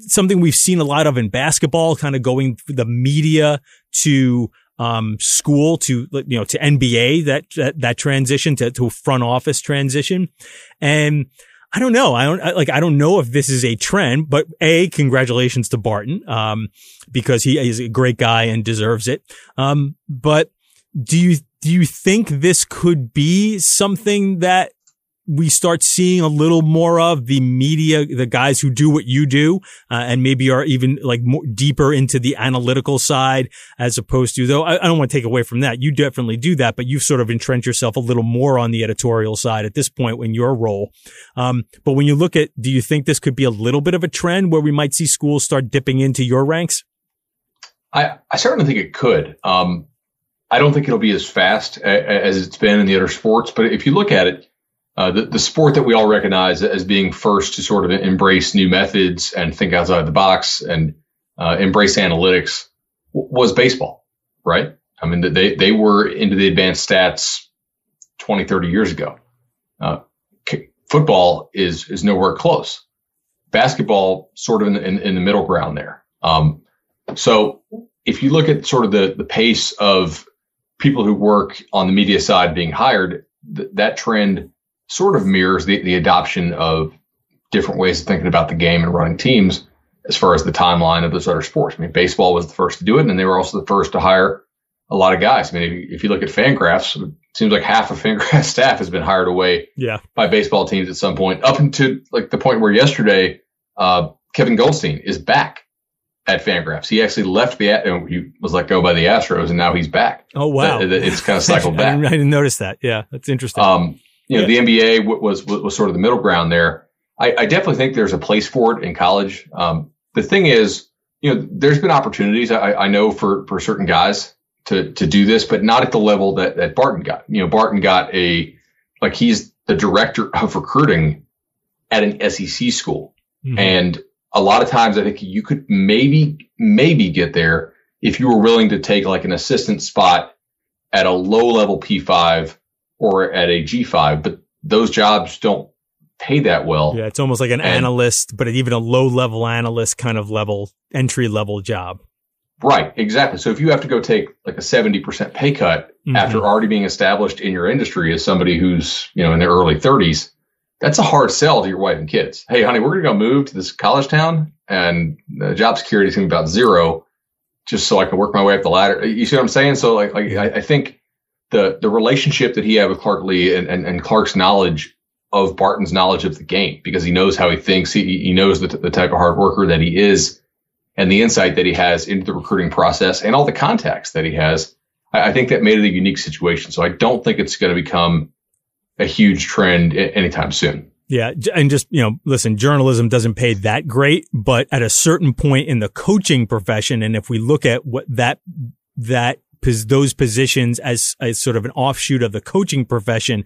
something we've seen a lot of in basketball, kind of going the media to, um, school to, you know, to NBA, that, that, that transition to, to front office transition. And, I don't know. I don't like. I don't know if this is a trend, but a congratulations to Barton, um, because he is a great guy and deserves it. Um, but do you do you think this could be something that we start seeing a little more of the media, the guys who do what you do, uh, and maybe are even like more deeper into the analytical side as opposed to, though I, I don't want to take away from that. You definitely do that, but you've sort of entrenched yourself a little more on the editorial side at this point in your role. Um, but when you look at, do you think this could be a little bit of a trend where we might see schools start dipping into your ranks? I, I certainly think it could. Um, I don't think it'll be as fast as it's been in the other sports, but if you look at it, uh, the, the sport that we all recognize as being first to sort of embrace new methods and think outside the box and uh, embrace analytics w- was baseball, right? I mean, they, they were into the advanced stats 20, 30 years ago. Uh, c- football is, is nowhere close. Basketball sort of in the, in, in the middle ground there. Um, so if you look at sort of the, the pace of people who work on the media side being hired, th- that trend sort of mirrors the, the adoption of different ways of thinking about the game and running teams as far as the timeline of those other sports. I mean, baseball was the first to do it, and they were also the first to hire a lot of guys. I mean, if, if you look at Fangraphs, it seems like half of Fangraphs staff has been hired away yeah. by baseball teams at some point, up into like the point where yesterday uh, Kevin Goldstein is back at Fangraphs. He actually left the he was let go by the Astros, and now he's back. Oh wow! It's kind of cycled back. I, didn't, I didn't notice that. Yeah, that's interesting. Um, you know, yeah. the NBA was, was, was sort of the middle ground there. I, I, definitely think there's a place for it in college. Um, the thing is, you know, there's been opportunities I, I know for for certain guys to to do this, but not at the level that that Barton got. You know, Barton got a like he's the director of recruiting at an SEC school, mm-hmm. and a lot of times I think you could maybe maybe get there if you were willing to take like an assistant spot at a low level P5 or at a G5, but those jobs don't pay that well. Yeah, it's almost like an and, analyst, but even a low level analyst kind of level, entry level job. Right, exactly. So if you have to go take like a 70% pay cut mm-hmm. after already being established in your industry as somebody who's, you know, in their early 30s, that's a hard sell to your wife and kids. Hey, honey, we're going to go move to this college town and the job security is going to be about zero just so I can work my way up the ladder. You see what I'm saying? So like, like I, I think the the relationship that he had with Clark Lea and, and, and, Clark's knowledge of Barton's knowledge of the game because he knows how he thinks, he, he knows the, the type of hard worker that he is, and the insight that he has into the recruiting process and all the contacts that he has. I, I think that made it a unique situation. So I don't think it's going to become a huge trend anytime soon. Yeah. And just, you know, listen, journalism doesn't pay that great, but at a certain point in the coaching profession, and if we look at what that, that those positions as, as sort of an offshoot of the coaching profession,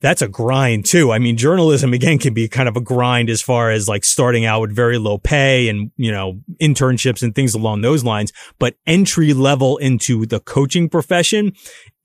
that's a grind too. I mean, journalism again can be kind of a grind as far as like starting out with very low pay and, you know, internships and things along those lines. But entry level into the coaching profession,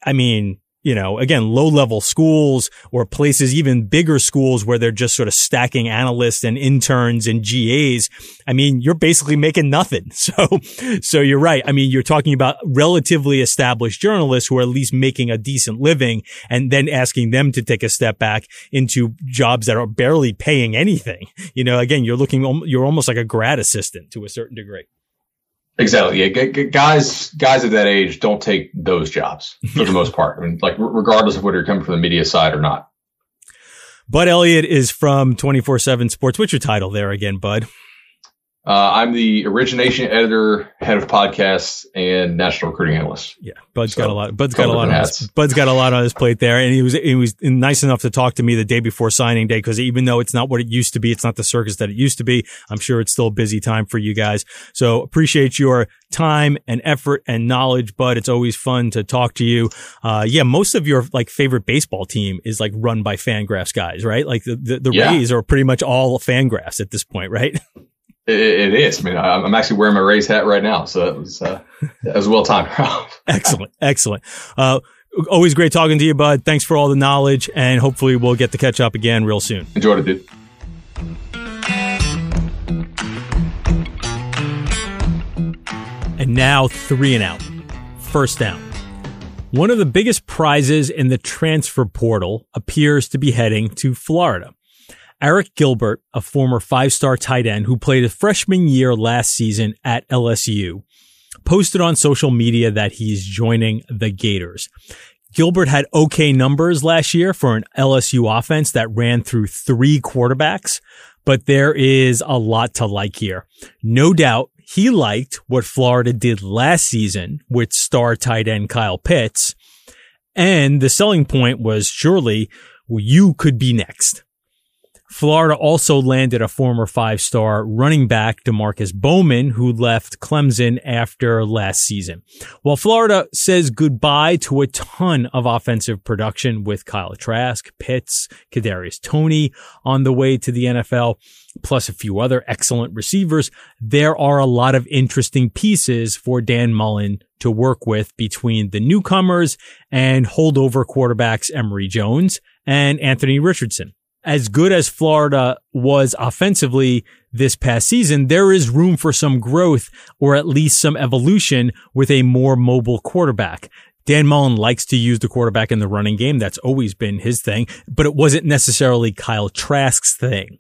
I mean, you know, again, low level schools or places, even bigger schools where they're just sort of stacking analysts and interns and GAs. I mean, you're basically making nothing. So, so you're right. I mean, you're talking about relatively established journalists who are at least making a decent living and then asking them to take a step back into jobs that are barely paying anything. You know, again, you're looking, you're almost like a grad assistant to a certain degree. Exactly. Yeah. G- guys, guys of that age don't take those jobs for the most part. I mean, like regardless of whether you're coming from the media side or not. Bud Elliott is from 24 7 Sports. What's your title there again, Bud? Uh, I'm the origination editor, head of podcasts, and national recruiting analyst. Yeah, Bud's so, got a lot. Bud's got a lot. On his, Bud's got a lot on his plate there, and he was he was nice enough to talk to me the day before signing day because even though it's not what it used to be, it's not the circus that it used to be. I'm sure it's still a busy time for you guys. So appreciate your time and effort and knowledge, Bud. It's always fun to talk to you. Uh, yeah, most of your like favorite baseball team is like run by Fangraphs guys, right? Like the the, the yeah. Rays are pretty much all Fangraphs at this point, right? It, is. I mean, I'm actually wearing my Rays hat right now, so it was uh, it was well timed. excellent, excellent. Uh, always great talking to you, bud. Thanks for all the knowledge, and hopefully we'll get to catch up again real soon. Enjoyed it, dude. And now three and out, first down. One of the biggest prizes in the transfer portal appears to be heading to Florida. Arik Gilbert, a former five star tight end who played a freshman year last season at LSU, posted on social media that he's joining the Gators. Gilbert had okay numbers last year for an LSU offense that ran through three quarterbacks, but there is a lot to like here. No doubt he liked what Florida did last season with star tight end Kyle Pitts. And the selling point was surely you could be next. Florida also landed a former five star running back, Demarkcus Bowman, who left Clemson after last season. While Florida says goodbye to a ton of offensive production with Kyle Trask, Pitts, Kadarius Toney on the way to the NFL, plus a few other excellent receivers, there are a lot of interesting pieces for Dan Mullen to work with between the newcomers and holdover quarterbacks Emory Jones and Anthony Richardson as good as Florida was offensively this past season, there is room for some growth or at least some evolution with a more mobile quarterback. Dan Mullen likes to use the quarterback in the running game. That's always been his thing, but it wasn't necessarily Kyle Trask's thing.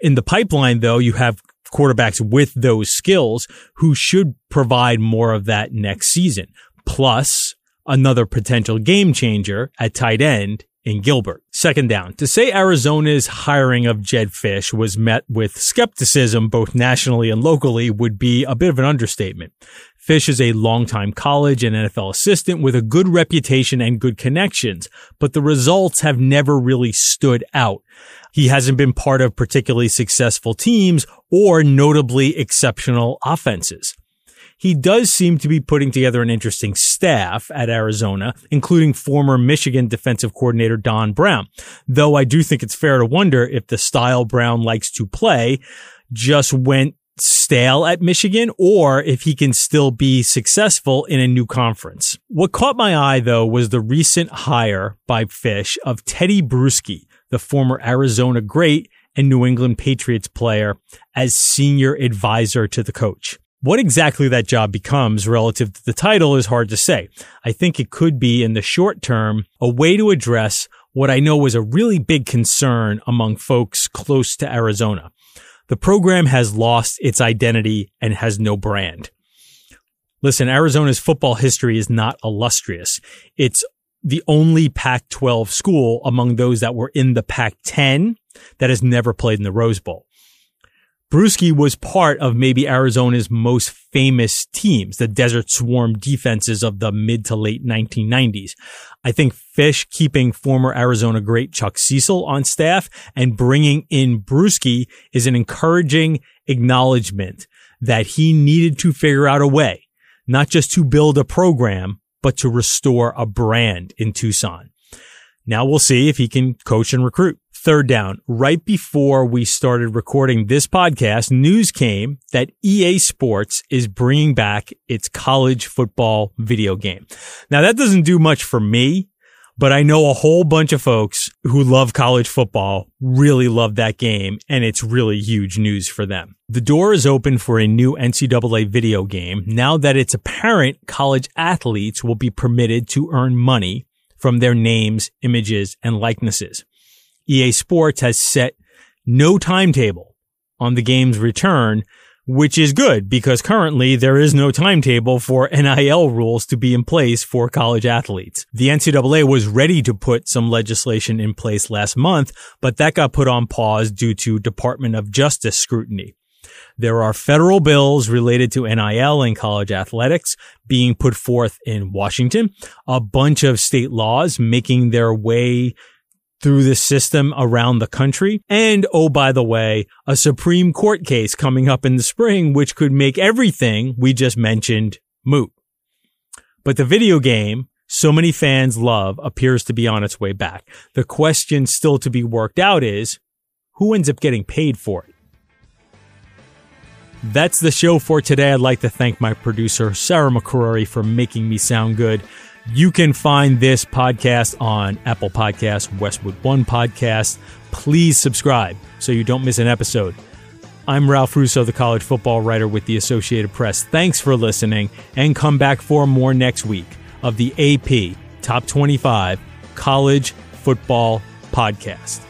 In the pipeline, though, you have quarterbacks with those skills who should provide more of that next season. Plus another potential game changer at tight end in Gilbert. Second down. To say Arizona's hiring of Jedd Fisch was met with skepticism both nationally and locally would be a bit of an understatement. Fish is a longtime college and NFL assistant with a good reputation and good connections, but the results have never really stood out. He hasn't been part of particularly successful teams or notably exceptional offenses he does seem to be putting together an interesting staff at Arizona, including former Michigan defensive coordinator Don Brown. Though I do think it's fair to wonder if the style Brown likes to play just went stale at Michigan or if he can still be successful in a new conference. What caught my eye though was the recent hire by Fisch of Tedy Bruschi, the former Arizona great and New England Patriots player as senior advisor to the coach. What exactly that job becomes relative to the title is hard to say. I think it could be in the short term a way to address what I know was a really big concern among folks close to Arizona. The program has lost its identity and has no brand. Listen, Arizona's football history is not illustrious. It's the only Pac 12 school among those that were in the Pac 10 that has never played in the Rose Bowl. Bruschi was part of maybe Arizona's most famous teams, the Desert Swarm defenses of the mid to late 1990s. I think Fisch keeping former Arizona great Chuck Cecil on staff and bringing in Bruschi is an encouraging acknowledgement that he needed to figure out a way, not just to build a program, but to restore a brand in Tucson. Now we'll see if he can coach and recruit. Third down, right before we started recording this podcast, news came that EA Sports is bringing back its college football video game. Now that doesn't do much for me, but I know a whole bunch of folks who love college football really love that game and it's really huge news for them. The door is open for a new NCAA video game now that it's apparent college athletes will be permitted to earn money from their names, images, and likenesses. EA Sports has set no timetable on the game's return, which is good because currently there is no timetable for NIL rules to be in place for college athletes. The NCAA was ready to put some legislation in place last month, but that got put on pause due to Department of Justice scrutiny. There are federal bills related to NIL and college athletics being put forth in Washington, a bunch of state laws making their way through the system around the country. And oh, by the way, a Supreme Court case coming up in the spring, which could make everything we just mentioned moot. But the video game so many fans love appears to be on its way back. The question still to be worked out is who ends up getting paid for it? That's the show for today. I'd like to thank my producer, Sarah McCrory, for making me sound good. You can find this podcast on Apple Podcasts, Westwood One Podcast. Please subscribe so you don't miss an episode. I'm Ralph Russo, the college football writer with the Associated Press. Thanks for listening and come back for more next week of the AP Top 25 College Football Podcast.